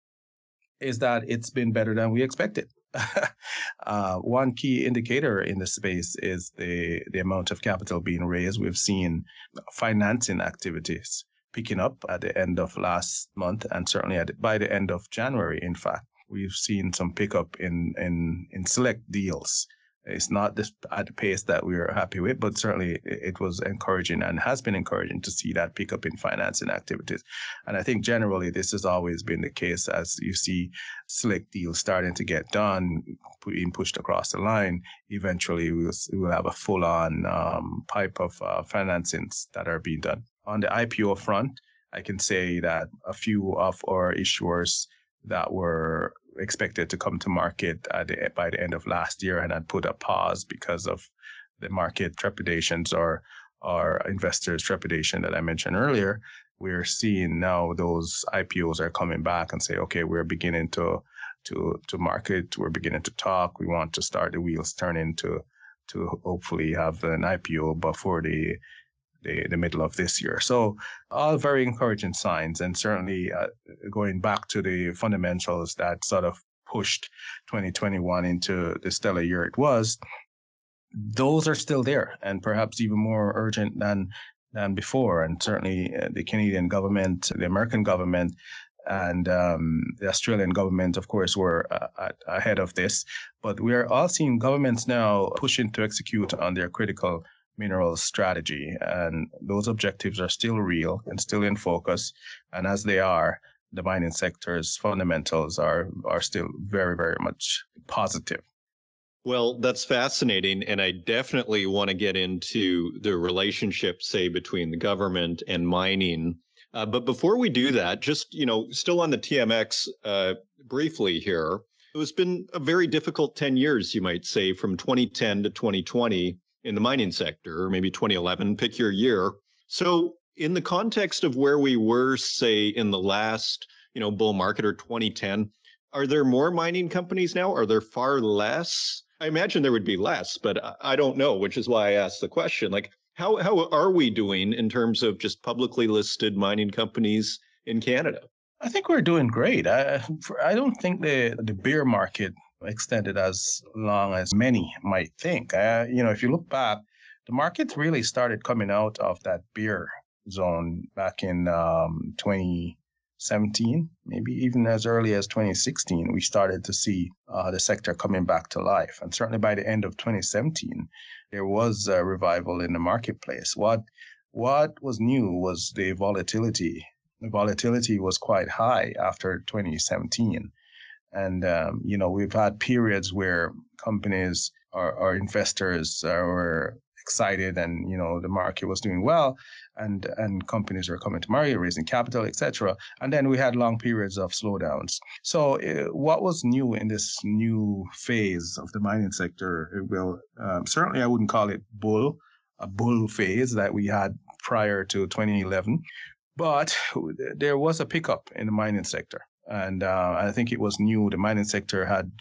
is that it's been better than we expected. uh, one key indicator in the space is the, the amount of capital being raised. We've seen financing activities picking up at the end of last month and certainly by the end of January, in fact. We've seen some pickup in, in, in select deals it's not this at the pace that we are happy with, but certainly it was encouraging and has been encouraging to see that pick up in financing activities. And I think generally this has always been the case as you see slick deals starting to get done, being pushed across the line. Eventually, we'll, we'll have a full on um, pipe of uh, financings that are being done. On the IPO front, I can say that a few of our issuers that were expected to come to market the, by the end of last year and had put a pause because of the market trepidations or or investors trepidation that I mentioned earlier. We're seeing now those IPOs are coming back and say, okay, we're beginning to to to market. We're beginning to talk. We want to start the wheels turning to to hopefully have an IPO before the the, the middle of this year. So all very encouraging signs, and certainly uh, going back to the fundamentals that sort of pushed 2021 into the stellar year it was. Those are still there, and perhaps even more urgent than than before. And certainly, uh, the Canadian government, the American government, and um, the Australian government, of course, were uh, ahead of this. But we are all seeing governments now pushing to execute on their critical minerals strategy. And those objectives are still real and still in focus. And as they are, the mining sector's fundamentals are, are still very, very much positive. Well, that's fascinating. And I definitely want to get into the relationship, say, between the government and mining. Uh, but before we do that, just, you know, still on the TMX uh, briefly here, it has been a very difficult 10 years, you might say, from 2010 to 2020 in the mining sector, or maybe 2011, pick your year. So, in the context of where we were, say, in the last, you know, bull market or 2010, are there more mining companies now? Are there far less? I imagine there would be less, but I don't know, which is why I asked the question. Like, how how are we doing in terms of just publicly listed mining companies in Canada? I think we're doing great. I I don't think the the bear market extended as long as many might think. Uh, you know, if you look back, the market really started coming out of that beer zone back in um, 2017, maybe even as early as 2016. We started to see uh, the sector coming back to life, and certainly by the end of 2017, there was a revival in the marketplace. What what was new was the volatility. The volatility was quite high after 2017 and, um, you know, we've had periods where companies or, or investors were excited and you know the market was doing well and and companies were coming to market raising capital etc and then we had long periods of slowdowns. So uh, what was new in this new phase of the mining sector well um, certainly i wouldn't call it bull a bull phase that we had prior to 2011 but there was a pickup in the mining sector and uh, i think it was new the mining sector had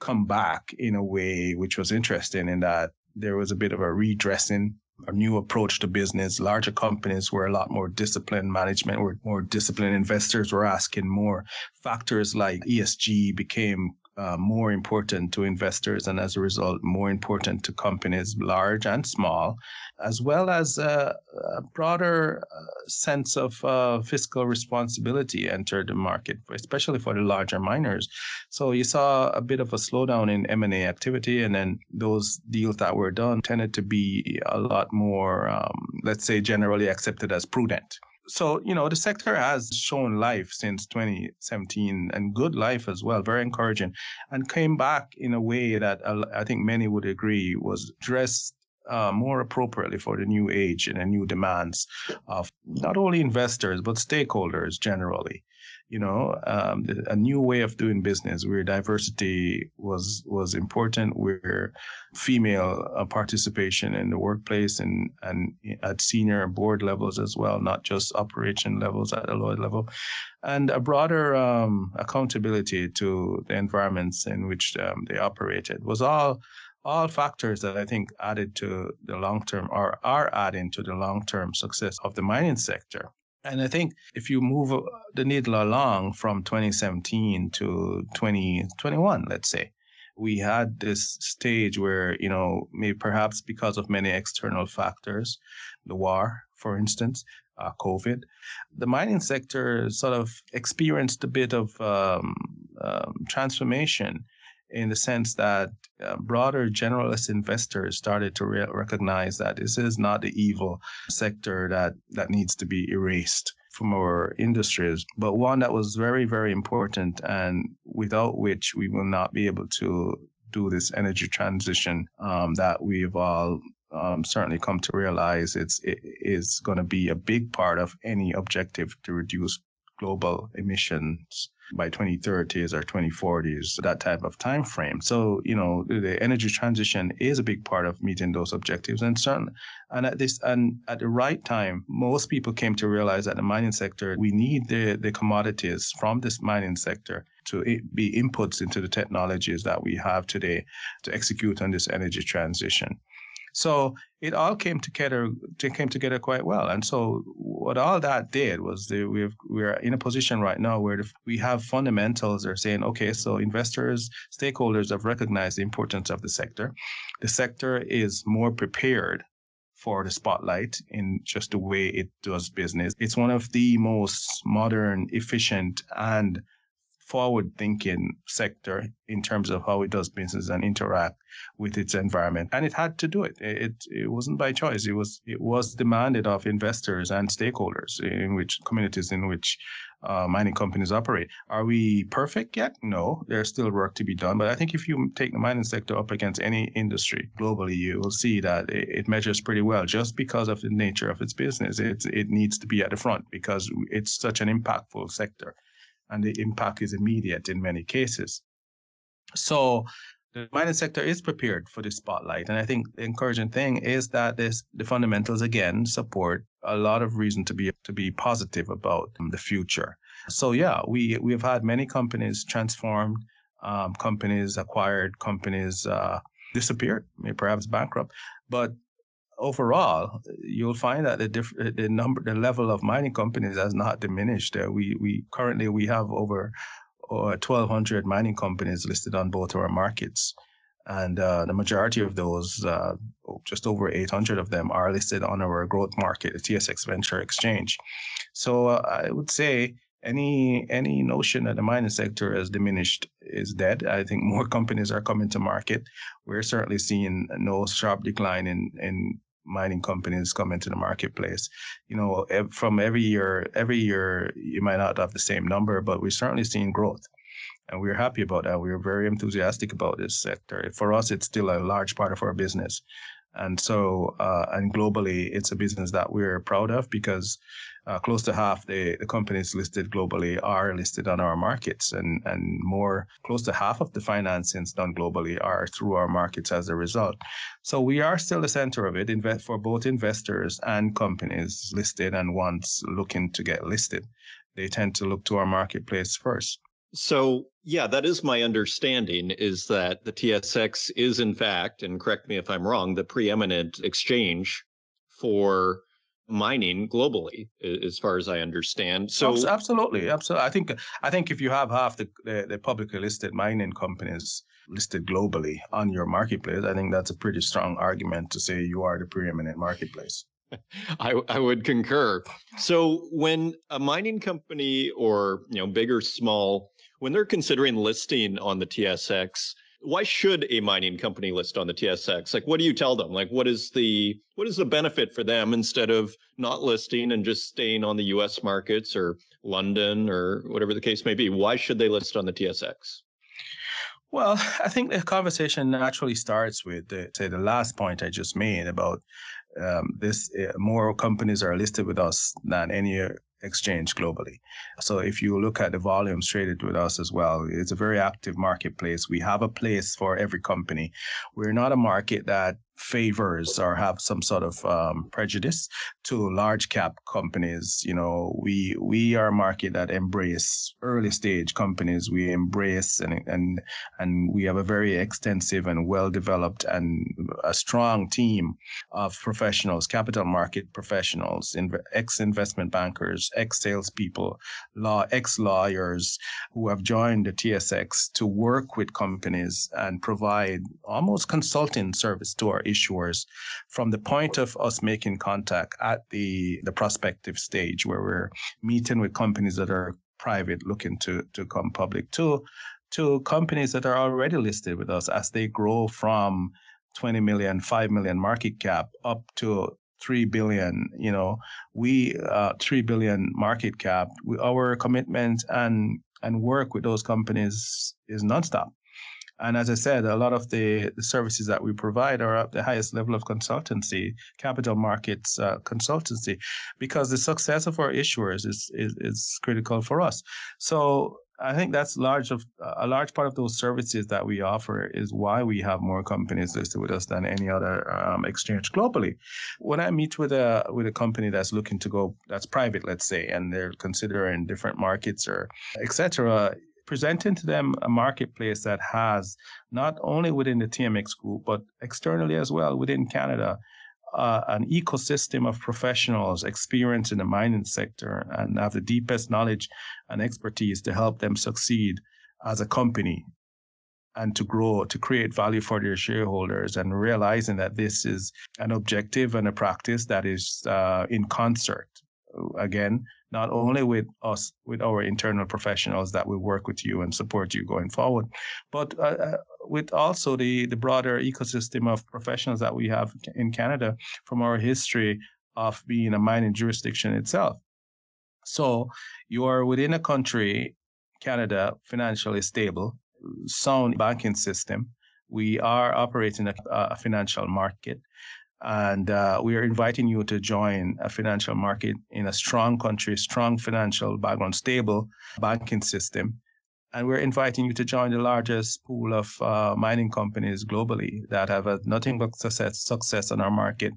come back in a way which was interesting in that there was a bit of a redressing, a new approach to business. Larger companies were a lot more disciplined. Management were more disciplined. Investors were asking more. Factors like ESG became uh, more important to investors and as a result more important to companies large and small as well as a, a broader uh, sense of uh, fiscal responsibility entered the market especially for the larger miners. So you saw a bit of a slowdown in m&a activity and then those deals that were done tended to be a lot more um, let's say generally accepted as prudent so you know the sector has shown life since 2017 and good life as well very encouraging and came back in a way that i think many would agree was dressed uh, more appropriately for the new age and the new demands of not only investors but stakeholders generally you know, um, a new way of doing business where diversity was was important, where female uh, participation in the workplace and and at senior board levels as well, not just operation levels at a lower level, and a broader um, accountability to the environments in which um, they operated was all all factors that I think added to the long term or are adding to the long term success of the mining sector. And I think if you move uh, the needle along from 2017 to 2021, let's say, we had this stage where, you know, maybe perhaps because of many external factors, the war, for instance, uh, COVID, the mining sector sort of experienced a bit of um, um, transformation in the sense that uh, broader generalist investors started to re- recognize that this is not the evil sector that, that needs to be erased from our industries, but one that was very, very important and without which we will not be able to do this energy transition um, that we've all um, certainly come to realize it's it is going to be a big part of any objective to reduce global emissions by 2030s or 2040s, that type of time frame. So, you know, the energy transition is a big part of meeting those objectives. And certain, and at this, and at the right time, most people came to realize that the mining sector, we need the, the commodities from this mining sector to be inputs into the technologies that we have today to execute on this energy transition. So it all came together came together quite well. And so what all that did was the, we've, we're in a position right now where we have fundamentals that are saying, okay, so investors, stakeholders have recognized the importance of the sector. The sector is more prepared for the spotlight in just the way it does business. It's one of the most modern, efficient, and forward thinking sector in terms of how it does business and interact with its environment. And it had to do it. It, it wasn't by choice. It was, it was demanded of investors and stakeholders in which communities in which uh, mining companies operate. Are we perfect yet? No, there's still work to be done. But I think if you take the mining sector up against any industry globally, you will see that it, it measures pretty well just because of the nature of its business. It, it needs to be at the front because it's such an impactful sector and the impact is immediate in many cases. So the mining sector is prepared for the spotlight. And I think the encouraging thing is that this, the fundamentals again support a lot of reason to be to be positive about the future. So yeah, we we have had many companies transformed, um, companies acquired, companies uh, disappeared, perhaps bankrupt. But overall, you'll find that the diff- the number, the level of mining companies has not diminished. Uh, we we currently we have over uh, 1,200 mining companies listed on both our markets, and uh, the majority of those, uh, just over 800 of them, are listed on our growth market, the TSX Venture Exchange. So uh, I would say any any notion that the mining sector has diminished is dead. I think more companies are coming to market. We're certainly seeing no sharp decline in in mining companies come into the marketplace. You know, from every year, every year you might not have the same number, but we're certainly seeing growth. And we're happy about that. We're very enthusiastic about this sector. For us, it's still a large part of our business. And so, uh, and globally, it's a business that we're proud of because uh, close to half the, the companies listed globally are listed on our markets, and, and more, close to half of the financings done globally are through our markets as a result. So we are still the center of it invest for both investors and companies listed and ones looking to get listed. They tend to look to our marketplace first. So, yeah, that is my understanding is that the TSX is, in fact, and correct me if I'm wrong, the preeminent exchange for mining globally, as far as I understand. So, absolutely, absolutely. I think I think if you have half the, the, the publicly listed mining companies listed globally on your marketplace, I think that's a pretty strong argument to say you are the preeminent marketplace. I, I would concur. So when a mining company or you know big or small when they're considering listing on the TSX, why should a mining company list on the TSX? Like, what do you tell them? Like, what is the what is the benefit for them instead of not listing and just staying on the U.S. markets or London or whatever the case may be? Why should they list on the TSX? Well, I think the conversation naturally starts with the, say the last point I just made about um, this. Uh, more companies are listed with us than any exchange globally. So if you look at the volumes traded with us as well, it's a very active marketplace. We have a place for every company. We're not a market that favors or have some sort of um, prejudice to large cap companies. You know, we we are a market that embrace early stage companies. We embrace and and and we have a very extensive and well developed and a strong team of professionals, capital market professionals, ex investment bankers, ex salespeople, law ex lawyers who have joined the TSX to work with companies and provide almost consulting service to our issuers from the point of us making contact at the, the prospective stage where we're meeting with companies that are private looking to, to come public to, to companies that are already listed with us as they grow from 20 million, 5 million market cap up to 3 billion you know we uh, 3 billion market cap we, our commitment and and work with those companies is nonstop and as I said, a lot of the, the services that we provide are at the highest level of consultancy, capital markets uh, consultancy, because the success of our issuers is, is, is critical for us. So I think that's large of a large part of those services that we offer is why we have more companies listed with us than any other um, exchange globally. When I meet with a with a company that's looking to go that's private, let's say, and they're considering different markets or etc., presenting to them a marketplace that has not only within the TMX group, but externally as well within Canada, uh, an ecosystem of professionals experienced in the mining sector and have the deepest knowledge and expertise to help them succeed as a company and to grow, to create value for their shareholders, and realizing that this is an objective and a practice that is uh, in concert. Again, not only with us, with our internal professionals that will work with you and support you going forward, but uh, uh, with also the, the broader ecosystem of professionals that we have in Canada from our history of being a mining jurisdiction itself. So you are within a country, Canada, financially stable, sound banking system. We are operating a, a financial market. And uh, we are inviting you to join a financial market in a strong country, strong financial background, stable banking system and we're inviting you to join the largest pool of uh, mining companies globally that have had nothing but success, success on our market.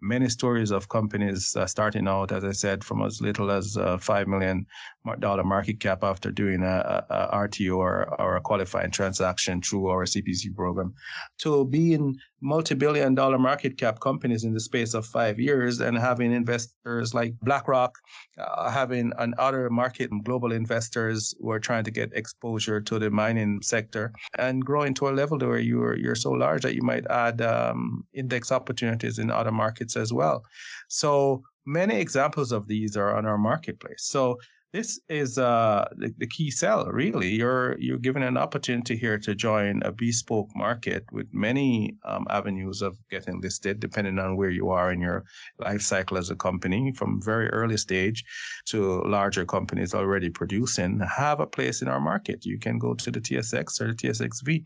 Many stories of companies uh, starting out, as I said, from as little as uh, $5 million market cap after doing a, a, RTO or, or, a qualifying transaction through our CPC program to being multi-billion dollar market cap companies in the space of five years and having investors like BlackRock, uh, having an other market and global investors who are trying to get exposure to the mining sector and growing to a level where you're you're so large that you might add um, index opportunities in other markets as well. So many examples of these are on our marketplace. So this is uh, the, the key sell really. You're you're given an opportunity here to join a bespoke market with many um, avenues of getting listed depending on where you are in your life cycle as a company from very early stage to larger companies already producing. Have a place in our market. You can go to the tsx or the tsxv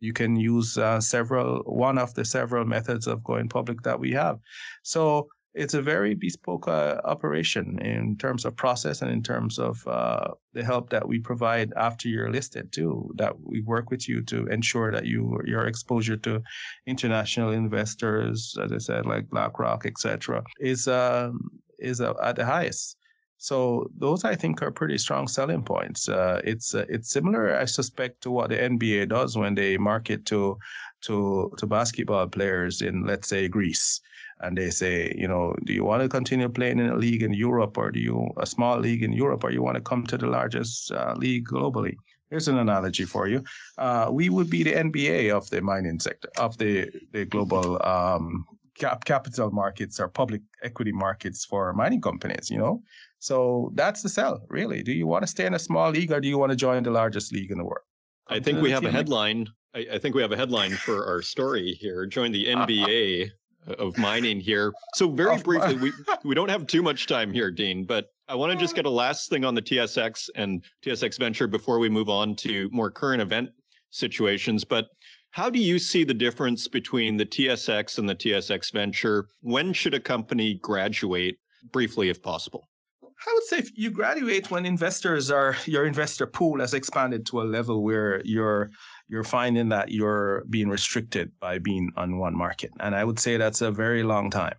you can use uh, several one of the several methods of going public that we have. So it's a very bespoke uh, operation in terms of process and in terms of uh, the help that we provide after you're listed too. That we work with you to ensure that you your exposure to international investors, as I said, like BlackRock, etc., is um, is uh, at the highest. So those I think are pretty strong selling points. Uh, it's uh, it's similar, I suspect, to what the NBA does when they market to to to basketball players in let's say Greece and they say, you know, do you want to continue playing in a league in Europe or do you a small league in Europe or you want to come to the largest uh, league globally? Here's an analogy for you. Uh, we would be the NBA of the mining sector, of the, the global um, cap- capital markets or public equity markets for mining companies, you know? So that's the sell, really. Do you want to stay in a small league or do you want to join the largest league in the world? Come I think we have a headline. I, I, think we have a headline for our story here. Join the NBA of mining here. So very briefly, we we don't have too much time here, Dean, but I want to just get a last thing on the TSX and TSX Venture before we move on to more current event situations. But how do you see the difference between the TSX and the TSX Venture? When should a company graduate? Briefly, if possible. I would say if you graduate when investors are your investor pool has expanded to a level where you're you're finding that you're being restricted by being on one market. And I would say that's a very long time.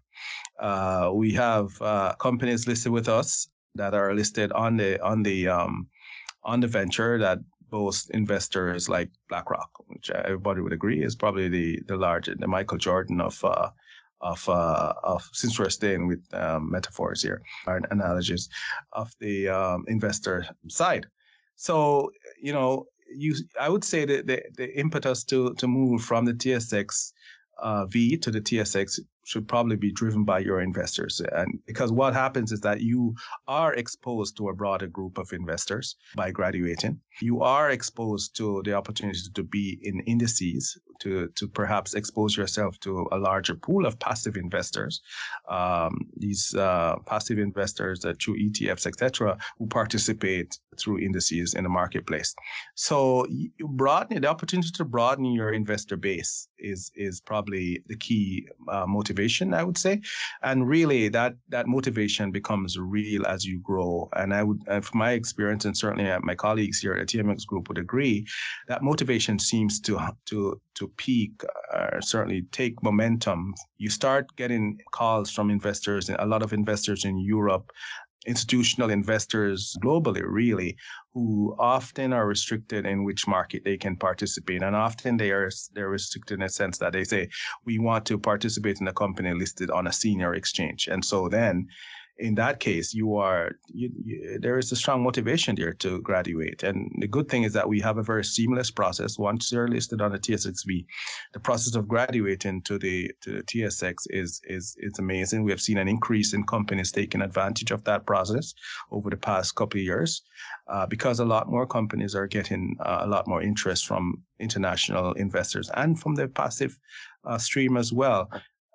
Uh, we have uh, companies listed with us that are listed on the on the um, on the venture that boast investors like BlackRock, which everybody would agree is probably the the largest, the Michael Jordan of uh, of uh, of since we're staying with um, metaphors here, or analogies of the um, investor side. So you know, you I would say that the, the impetus to to move from the TSX uh, V to the TSX should probably be driven by your investors. And because what happens is that you are exposed to a broader group of investors by graduating. You are exposed to the opportunity to be in indices, to, to perhaps expose yourself to a larger pool of passive investors. Um, these uh, passive investors uh, through ETFs, etc., who participate through indices in the marketplace. So broadening the opportunity to broaden your investor base is is probably the key uh, motivation, I would say, and really that that motivation becomes real as you grow. And I would, uh, from my experience, and certainly my colleagues here TMX Group would agree, that motivation seems to to to peak, uh, certainly take momentum. You start getting calls from investors, a lot of investors in Europe institutional investors globally, really, who often are restricted in which market they can participate. And often they are they're restricted in a sense that they say, we want to participate in a company listed on a senior exchange. And so then in that case, you are you, you, there is a strong motivation there to graduate. And the good thing is that we have a very seamless process. Once you're listed on the TSXV, the process of graduating to the to the TSX is is is amazing. We have seen an increase in companies taking advantage of that process over the past couple of years, uh, because a lot more companies are getting uh, a lot more interest from international investors and from the passive uh, stream as well.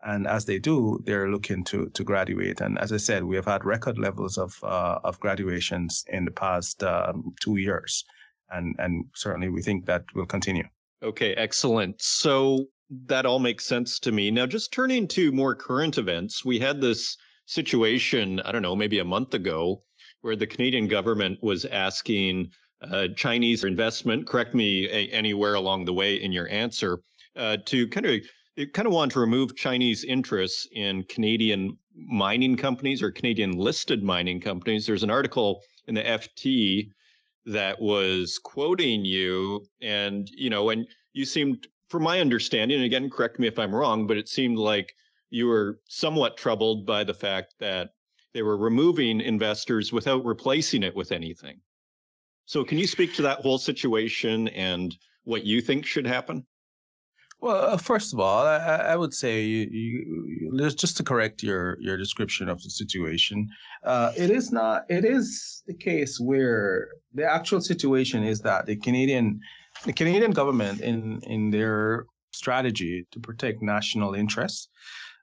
And as they do, they're looking to to graduate. And as I said, we have had record levels of uh, of graduations in the past um, two years, and and certainly we think that will continue. Okay, excellent. So that all makes sense to me. Now, just turning to more current events, we had this situation, I don't know, maybe a month ago, where the Canadian government was asking uh, Chinese investment, correct me a- anywhere along the way in your answer, uh, to kind of it kind of wanted to remove Chinese interests in Canadian mining companies or Canadian listed mining companies. There's an article in the FT that was quoting you, and you know, and you seemed, from my understanding, and again, correct me if I'm wrong, but it seemed like you were somewhat troubled by the fact that they were removing investors without replacing it with anything. So, can you speak to that whole situation and what you think should happen? Well, uh, first of all, I, I would say you, you, just to correct your your description of the situation. Uh, it is not. It is the case where the actual situation is that the Canadian the Canadian government in in their strategy to protect national interests,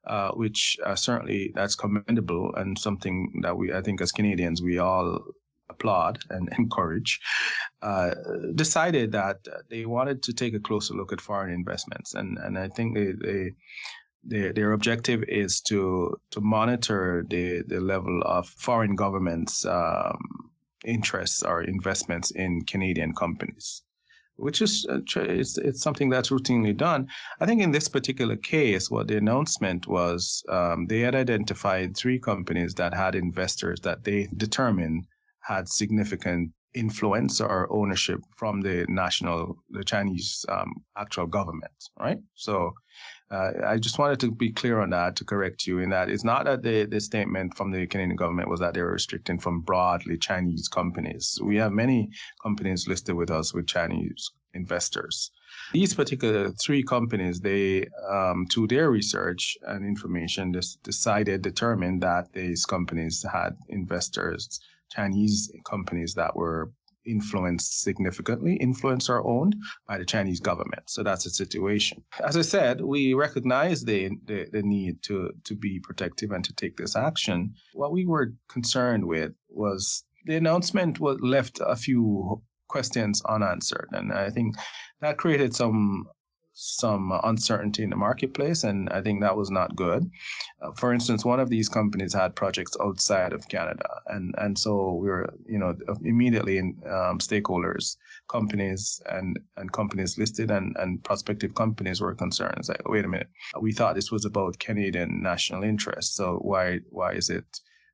uh, which uh, certainly that's commendable and something that we I think as Canadians we all applaud and encourage, uh, decided that they wanted to take a closer look at foreign investments, and and I think they, they their, their objective is to to monitor the, the level of foreign governments' um, interests or investments in Canadian companies, which is uh, it's, it's something that's routinely done. I think in this particular case, what the announcement was, um, they had identified three companies that had investors that they determined had significant influence or ownership from the national, the Chinese um, actual government, right? So uh, I just wanted to be clear on that to correct you in that it's not that the, the statement from the Canadian government was that they were restricting from broadly Chinese companies. We have many companies listed with us with Chinese investors. These particular three companies, they, um, to their research and information, decided, determined that these companies had investors Chinese companies that were influenced significantly, influenced or owned by the Chinese government. So that's the situation. As I said, we recognize the, the, the, need to, to be protective and to take this action. What we were concerned with was the announcement was left a few questions unanswered. And I think that created some some uncertainty in the marketplace, and I think that was not good. Uh, for instance, one of these companies had projects outside of Canada, and and so we were, you know, immediately in um, stakeholders, companies and and companies listed and and prospective companies were concerned. It's like, wait a minute, we thought this was about Canadian national interest, so why why is it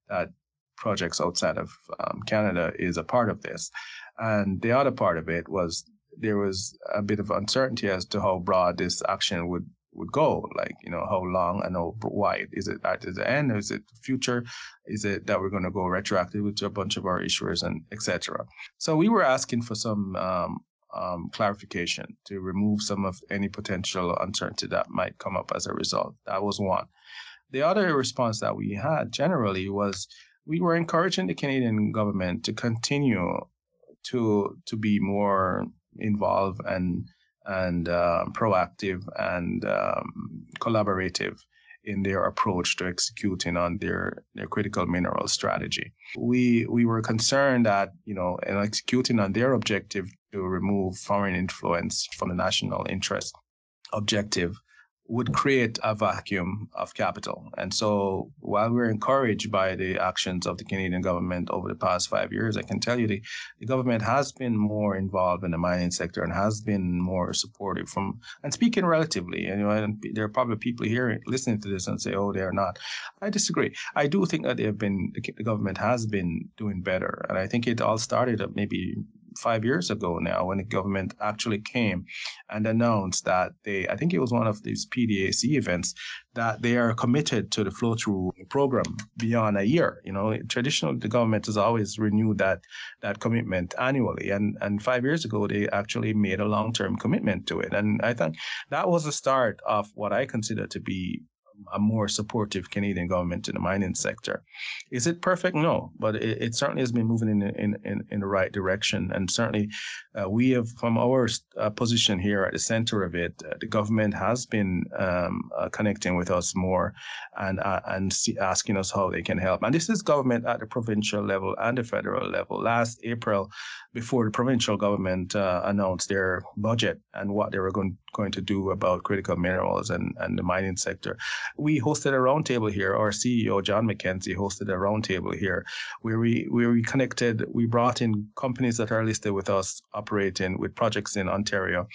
that projects outside of um, Canada is a part of this? And the other part of it was there was a bit of uncertainty as to how broad this action would would go. Like, you know, how long and how wide is it at the end? Is it future? Is it that we're going to go retroactive to a bunch of our issuers and etc. So we were asking for some um, um, clarification to remove some of any potential uncertainty that might come up as a result. That was one. The other response that we had generally was we were encouraging the Canadian government to continue to to be more involved and and uh, proactive and um, collaborative in their approach to executing on their, their critical mineral strategy. We we were concerned that you know in executing on their objective to remove foreign influence from the national interest objective would create a vacuum of capital. And so while we're encouraged by the actions of the Canadian government over the past five years, I can tell you the, the government has been more involved in the mining sector and has been more supportive from, and speaking relatively, you know, and there are probably people here listening to this and say, oh, they're not. I disagree. I do think that they have been, the government has been doing better. And I think it all started maybe five years ago now when the government actually came and announced that they, I think it was one of these PDAC events, that they are committed to the flow through program beyond a year. You know, traditionally the government has always renewed that that commitment annually, and and five years ago they actually made a long term commitment to it, and I think that was the start of what I consider to be a more supportive Canadian government in the mining sector. Is it perfect? No, but it, it certainly has been moving in, in, in, in, the right direction. And certainly, uh, we have, from our uh, position here at the center of it, uh, the government has been um, uh, connecting with us more and uh, and see, asking us how they can help. And this is government at the provincial level and the federal level. Last April, before the provincial government uh, announced their budget and what they were going, going to do about critical minerals and, and the mining sector, we hosted a roundtable here. Our CEO, John McKenzie, hosted a roundtable here where we, where we connected, we brought in companies that are listed with us operating with projects in Ontario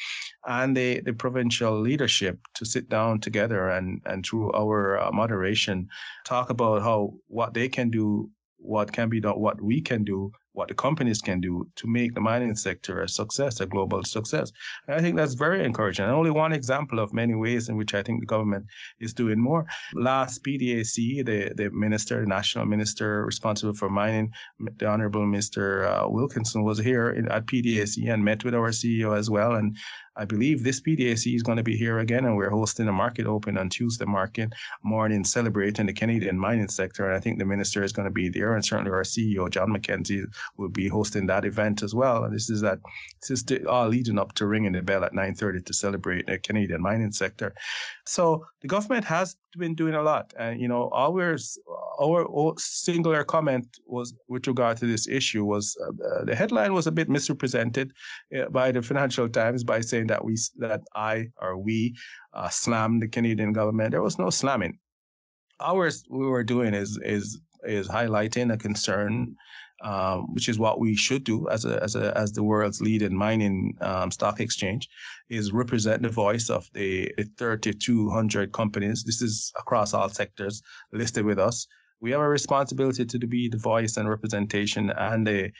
and the, the provincial leadership to sit down together and, and through our uh, moderation, talk about how what they can do what can be done, what we can do what the companies can do to make the mining sector a success, a global success. And I think that's very encouraging. And only one example of many ways in which I think the government is doing more. Last PDAC, the, the minister, the national minister responsible for mining, the Honorable Mr. Uh, Wilkinson was here in, at PDAC and met with our CEO as well. And I believe this PDAC is going to be here again, and we're hosting a market open on Tuesday market morning, celebrating the Canadian mining sector. And I think the minister is going to be there, and certainly our CEO John McKenzie will be hosting that event as well. And this is that this is all leading up to ringing the bell at 9:30 to celebrate the Canadian mining sector. So the government has been doing a lot, and you know, our our singular comment was with regard to this issue was uh, the headline was a bit misrepresented uh, by the Financial Times by saying that we that I or we uh, slammed the Canadian government. There was no slamming. Ours we were doing is is is highlighting a concern, um, which is what we should do as a as a as the world's leading mining um, stock exchange, is represent the voice of the, the 3,200 companies. This is across all sectors listed with us. We have a responsibility to be the voice and representation and the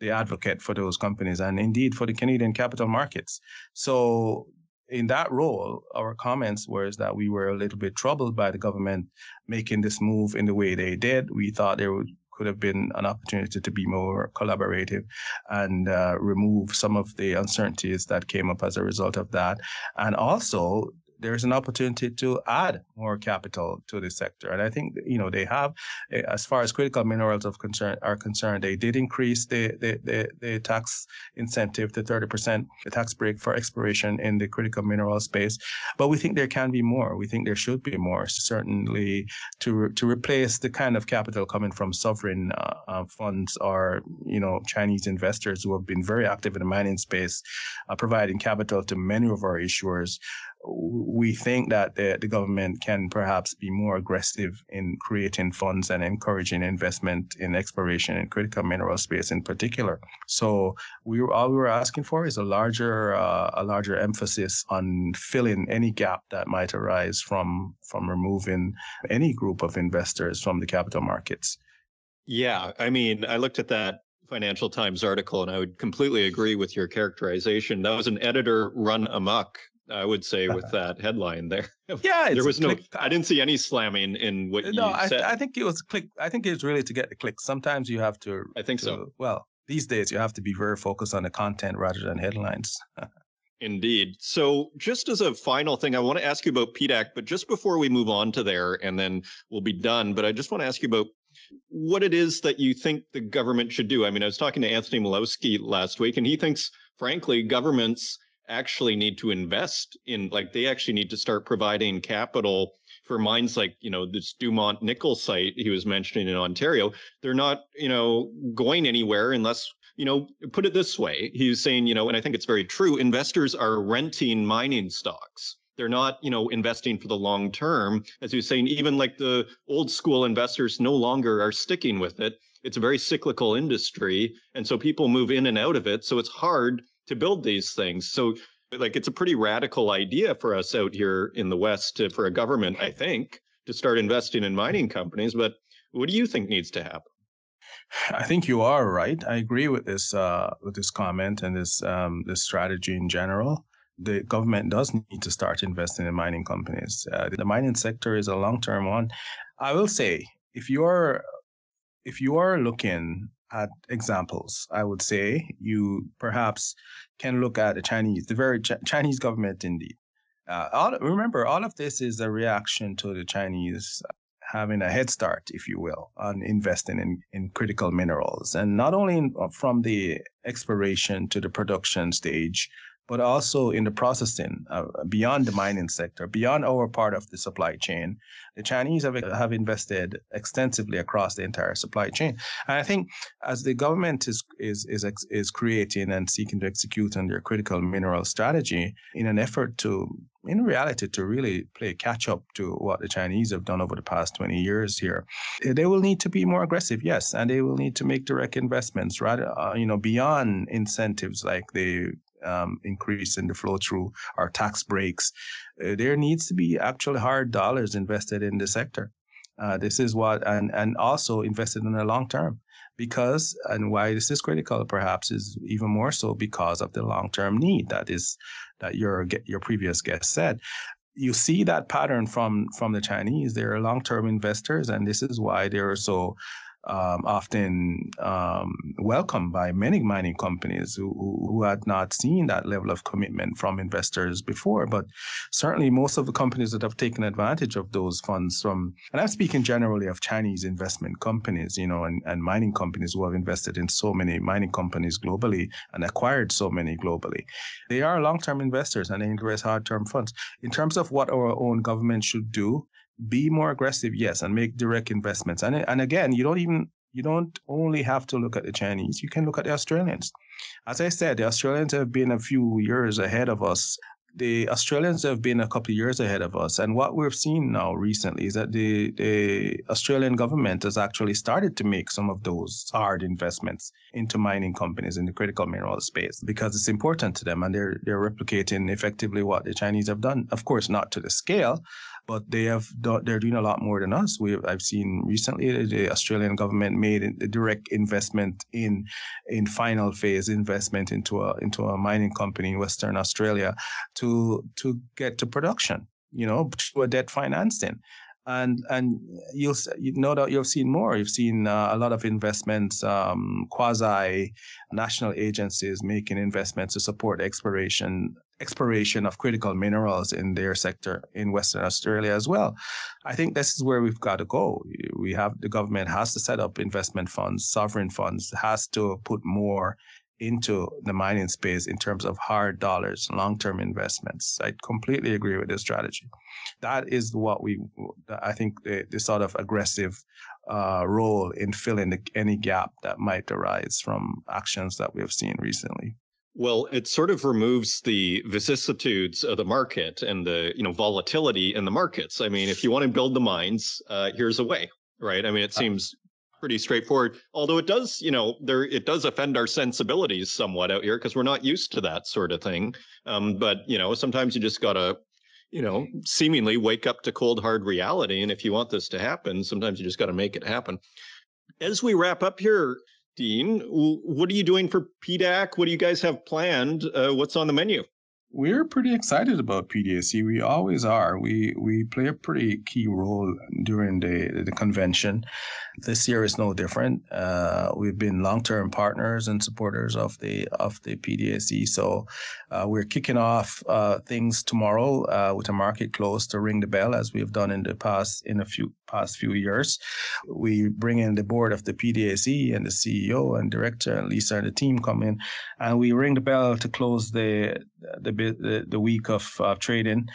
the advocate for those companies and indeed for the Canadian capital markets. So in that role, our comments were that we were a little bit troubled by the government making this move in the way they did. We thought there would, could have been an opportunity to be more collaborative and uh, remove some of the uncertainties that came up as a result of that. And also, there's an opportunity to add more capital to the sector. And I think, you know, they have, eh, as far as critical minerals of concern are concerned, they did increase the, the, the, the tax incentive to 30%, the tax break for exploration in the critical mineral space. But we think there can be more. We think there should be more, certainly to, to replace the kind of capital coming from sovereign uh, uh, funds or, you know, Chinese investors who have been very active in the mining space, uh, providing capital to many of our issuers we think that the, the government can perhaps be more aggressive in creating funds and encouraging investment in exploration in critical mineral space in particular. So we all we were asking for is a larger uh, a larger emphasis on filling any gap that might arise from from removing any group of investors from the capital markets. Yeah, I mean, I looked at that Financial Times article and I would completely agree with your characterization. That was an editor run amok I would say with that headline there. Yeah, there was no. Click. I didn't see any slamming in what no, you said. I, I think it was click. I think it's really to get the click. Sometimes you have to. I think to, so. Well, these days you have to be very focused on the content rather than headlines. Indeed. So, just as a final thing, I want to ask you about PDAC, but just before we move on to there, and then we'll be done. But I just want to ask you about what it is that you think the government should do. I mean, I was talking to Anthony Milewski last week, and he thinks, frankly, governments actually need to invest in like they actually need to start providing capital for mines like you know this Dumont nickel site he was mentioning in Ontario. They're not you know going anywhere unless you know put it this way he's saying you know and I think it's very true investors are renting mining stocks. They're not you know investing for the long term. As he was saying even like the old school investors no longer are sticking with it. It's a very cyclical industry and so people move in and out of it so it's hard to build these things. So like it's a pretty radical idea for us out here in the West to, for a government, I think, to start investing in mining companies. But what do you think needs to happen? I think you are right. I agree with this uh, with this comment and this um, this strategy in general. The government does need to start investing in mining companies. Uh, the mining sector is a long term one. I will say, if you're if you are looking at examples. I would say you perhaps can look at the Chinese, the very Ch- Chinese government indeed. Uh, all, remember, all of this is a reaction to the Chinese having a head start, if you will, on investing in, in critical minerals. And not only in, from the exploration to the production stage, but also in the processing uh, beyond the mining sector, beyond our part of the supply chain. The Chinese have, have invested extensively across the entire supply chain. And I think as the government is, is, is, is creating and seeking to execute on their critical mineral strategy in an effort to in reality to really play catch up to what the Chinese have done over the past 20 years here. They will need to be more aggressive, yes, and they will need to make direct investments rather, uh, you know, beyond incentives like the um, increase in the flow through our tax breaks. Uh, there needs to be actually hard dollars invested in the sector. Uh, this is what, and, and also invested in the long term because, and why this is critical perhaps is even more so because of the long term need that is, that your, your previous guest said you see that pattern from from the Chinese. They're long term investors, and this is why they're so um, often um, welcomed by many mining companies who, who had not seen that level of commitment from investors before. But certainly, most of the companies that have taken advantage of those funds from, and I'm speaking generally of Chinese investment companies, you know, and, and mining companies who have invested in so many mining companies globally and acquired so many globally. They are long term investors and they invest hard term funds. In terms of what our own government should do, be more aggressive, yes, and make direct investments. And and again, you don't even you don't only have to look at the Chinese. You can look at the Australians. As I said, the Australians have been a few years ahead of us. The Australians have been a couple of years ahead of us. And what we've seen now recently is that the, the Australian government has actually started to make some of those hard investments into mining companies in the critical mineral space because it's important to them and they're they're replicating effectively what the Chinese have done. Of course, not to the scale, but they have they're doing a lot more than us. We I've seen recently the Australian government made a direct investment in in final phase investment into a into a mining company in Western Australia to to get to production. You know, through a debt financing and and you'll you know that you've seen more. You've seen uh, a lot of investments, um, quasi national agencies making investments to support exploration exploration of critical minerals in their sector in Western Australia as well. I think this is where we've got to go. We have the government has to set up investment funds, sovereign funds, has to put more into the mining space in terms of hard dollars, long term investments. I completely agree with this strategy. That is what we, I think, the, the sort of aggressive uh, role in filling the, any gap that might arise from actions that we have seen recently. Well, it sort of removes the vicissitudes of the market and the you know volatility in the markets. I mean, if you want to build the mines, uh, here's a way, right? I mean, it uh, seems pretty straightforward. Although it does, you know, there it does offend our sensibilities somewhat out here because we're not used to that sort of thing. Um, but you know, sometimes you just gotta, you know, seemingly wake up to cold hard reality. And if you want this to happen, sometimes you just got to make it happen. As we wrap up here, Dean, what are you doing for PDAC? What do you guys have planned? Uh, what's on the menu? We're pretty excited about PDAC. We always are. We we play a pretty key role during the the convention. This year is no different. Uh, we've been long term partners and supporters of the of the PDAC. So uh, we're kicking off uh, things tomorrow uh, with a market close to ring the bell as we've done in the past in a few past few years. We bring in the board of the PDAC and the CEO and director and Lisa and the team come in, and we ring the bell to close the the the, the week of uh, trading.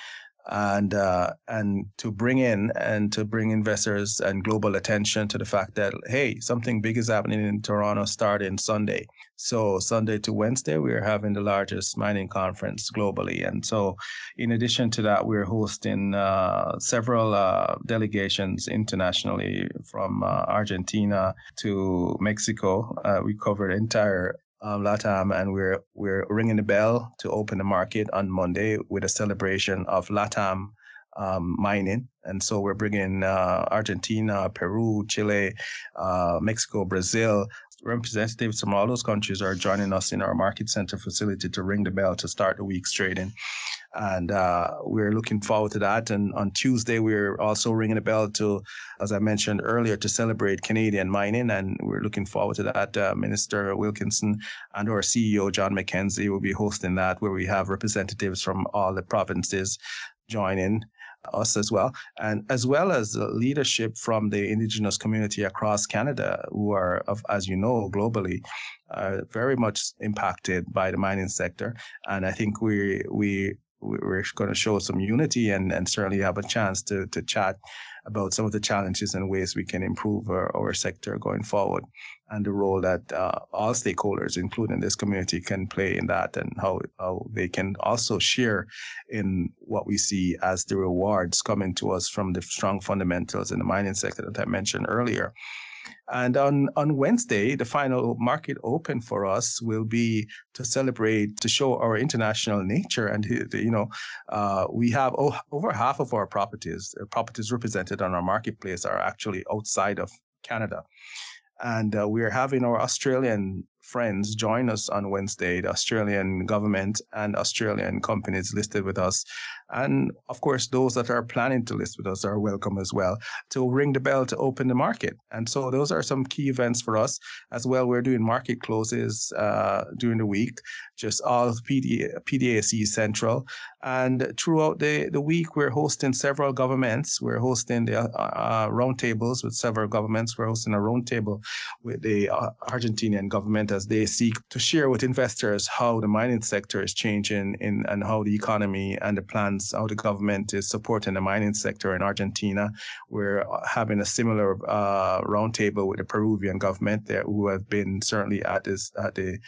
And uh, and to bring in and to bring investors and global attention to the fact that hey something big is happening in Toronto starting Sunday. So Sunday to Wednesday we're having the largest mining conference globally. And so in addition to that we're hosting uh, several uh, delegations internationally from uh, Argentina to Mexico. Uh, we covered entire um, LATAM, and we're we're ringing the bell to open the market on Monday with a celebration of LATAM um, mining. And so we're bringing uh, Argentina, Peru, Chile, uh, Mexico, Brazil. Representatives from all those countries are joining us in our market center facility to ring the bell to start the week's trading and uh, we're looking forward to that. And on Tuesday, we're also ringing a bell to, as I mentioned earlier, to celebrate Canadian mining, and we're looking forward to that. Uh, Minister Wilkinson and our CEO John McKenzie will be hosting that, where we have representatives from all the provinces joining us as well, and as well as leadership from the Indigenous community across Canada, who are, as you know, globally, uh, very much impacted by the mining sector. And I think we we we're going to show some unity and, and certainly have a chance to, to chat about some of the challenges and ways we can improve our, our sector going forward and the role that uh, all stakeholders, including this community, can play in that and how, how they can also share in what we see as the rewards coming to us from the strong fundamentals in the mining sector that I mentioned earlier. And on, on Wednesday, the final market open for us will be to celebrate, to show our international nature. And, you know, uh, we have oh, over half of our properties, uh, properties represented on our marketplace are actually outside of Canada. And uh, we're having our Australian friends join us on Wednesday, the Australian government and Australian companies listed with us And of course, those that are planning to list with us are welcome as well to ring the bell to open the market. And so those are some key events for us as well. We're doing market closes uh, during the week, just all PD, PDAC Central. And throughout the, the week, we're hosting several governments. We're hosting the uh, uh, roundtables with several governments. We're hosting a roundtable with the uh, Argentinian government as they seek to share with investors how the mining sector is changing in, and how the economy and the how the government is supporting the mining sector in Argentina. We're uh, having a similar uh, roundtable with the Peruvian government there, who have been certainly at this at the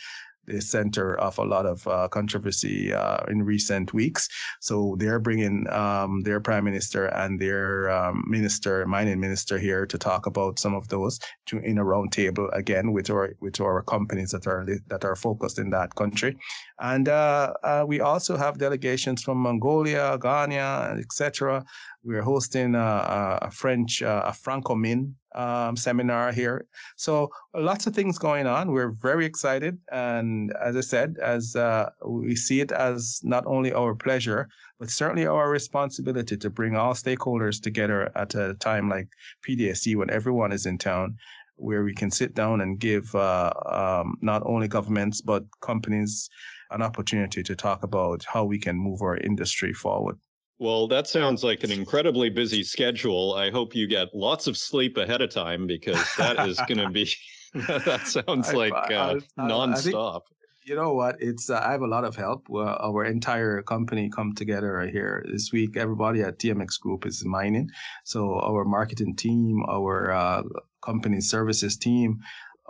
the center of a lot of uh, controversy uh, in recent weeks. So they're bringing um, their prime minister and their um, minister, mining minister, here to talk about some of those to, in a roundtable again with our with our companies that are that are focused in that country. And uh, uh we also have delegations from Mongolia, Ghana, etc. We're hosting a, a French, uh, a Francomin um, seminar here. So lots of things going on. We're very excited, and as I said, as uh, we see it as not only our pleasure, but certainly our responsibility to bring all stakeholders together at a time like PDAC when everyone is in town, where we can sit down and give uh, um, not only governments but companies an opportunity to talk about how we can move our industry forward. Well, that sounds like an incredibly busy schedule. I hope you get lots of sleep ahead of time because that is going to be, that sounds like uh, I, I, nonstop. I you know what? It's uh, I have a lot of help. Uh, our entire company come together right here this week. Everybody at TMX Group is mining, so our marketing team, our uh, company services team,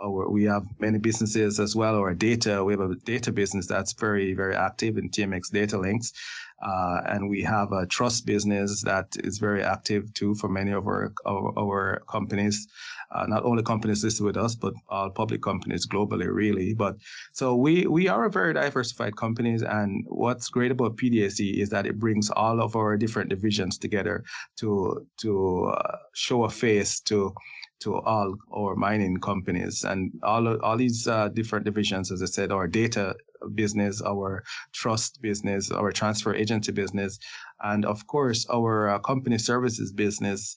we have many businesses as well. Our data, we have a data business that's very very active in TMX Datalinx. Uh, and we have a trust business that is very active too for many of our our, our companies, uh, not only companies listed with us, but all public companies globally, really. But so we we are a very diversified companies, and what's great about PDAC is that it brings all of our different divisions together to to uh, show a face to to all our mining companies and all all these uh, different divisions as i said our data business, our trust business, our transfer agency business, and of course our uh, company services business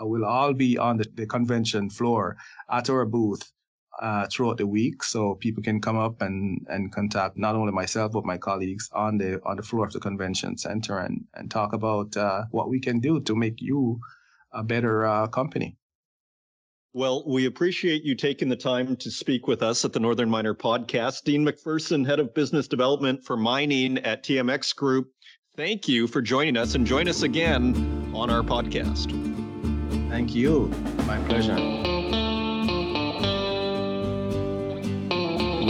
uh, will all be on the, the convention floor at our booth uh, throughout the week, so people can come up and, and contact not only myself but my colleagues on the on the floor of the convention center and and talk about uh, what we can do to make you a better uh, company. Well, we appreciate you taking the time to speak with us at the Northern Miner podcast. Dean McPherson, Head of Business Development for Mining at TMX Group. Thank you for joining us and join us again on our podcast. Thank you. My pleasure.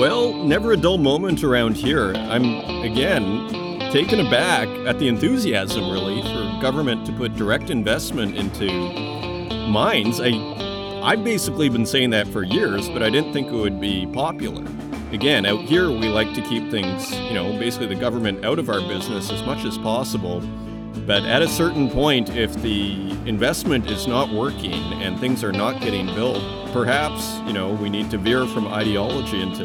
Well, never a dull moment around here. I'm, again, taken aback at the enthusiasm, really, for government to put direct investment into mines. I I've basically been saying that for years, but I didn't think it would be popular. Again, out here, we like to keep things, you know, basically the government out of our business as much as possible. But at a certain point, if the investment is not working and things are not getting built, perhaps, you know, we need to veer from ideology into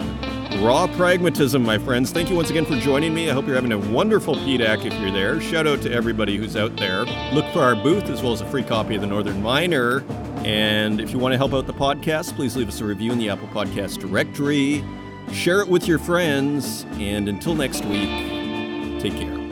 raw pragmatism, my friends. Thank you once again for joining me. I hope you're having a wonderful PDAC if you're there. Shout out to everybody who's out there. Look for our booth as well as a free copy of the Northern Miner and if you want to help out the podcast, please leave us a review in the Apple Podcast directory. Share it with your friends. And until next week, take care.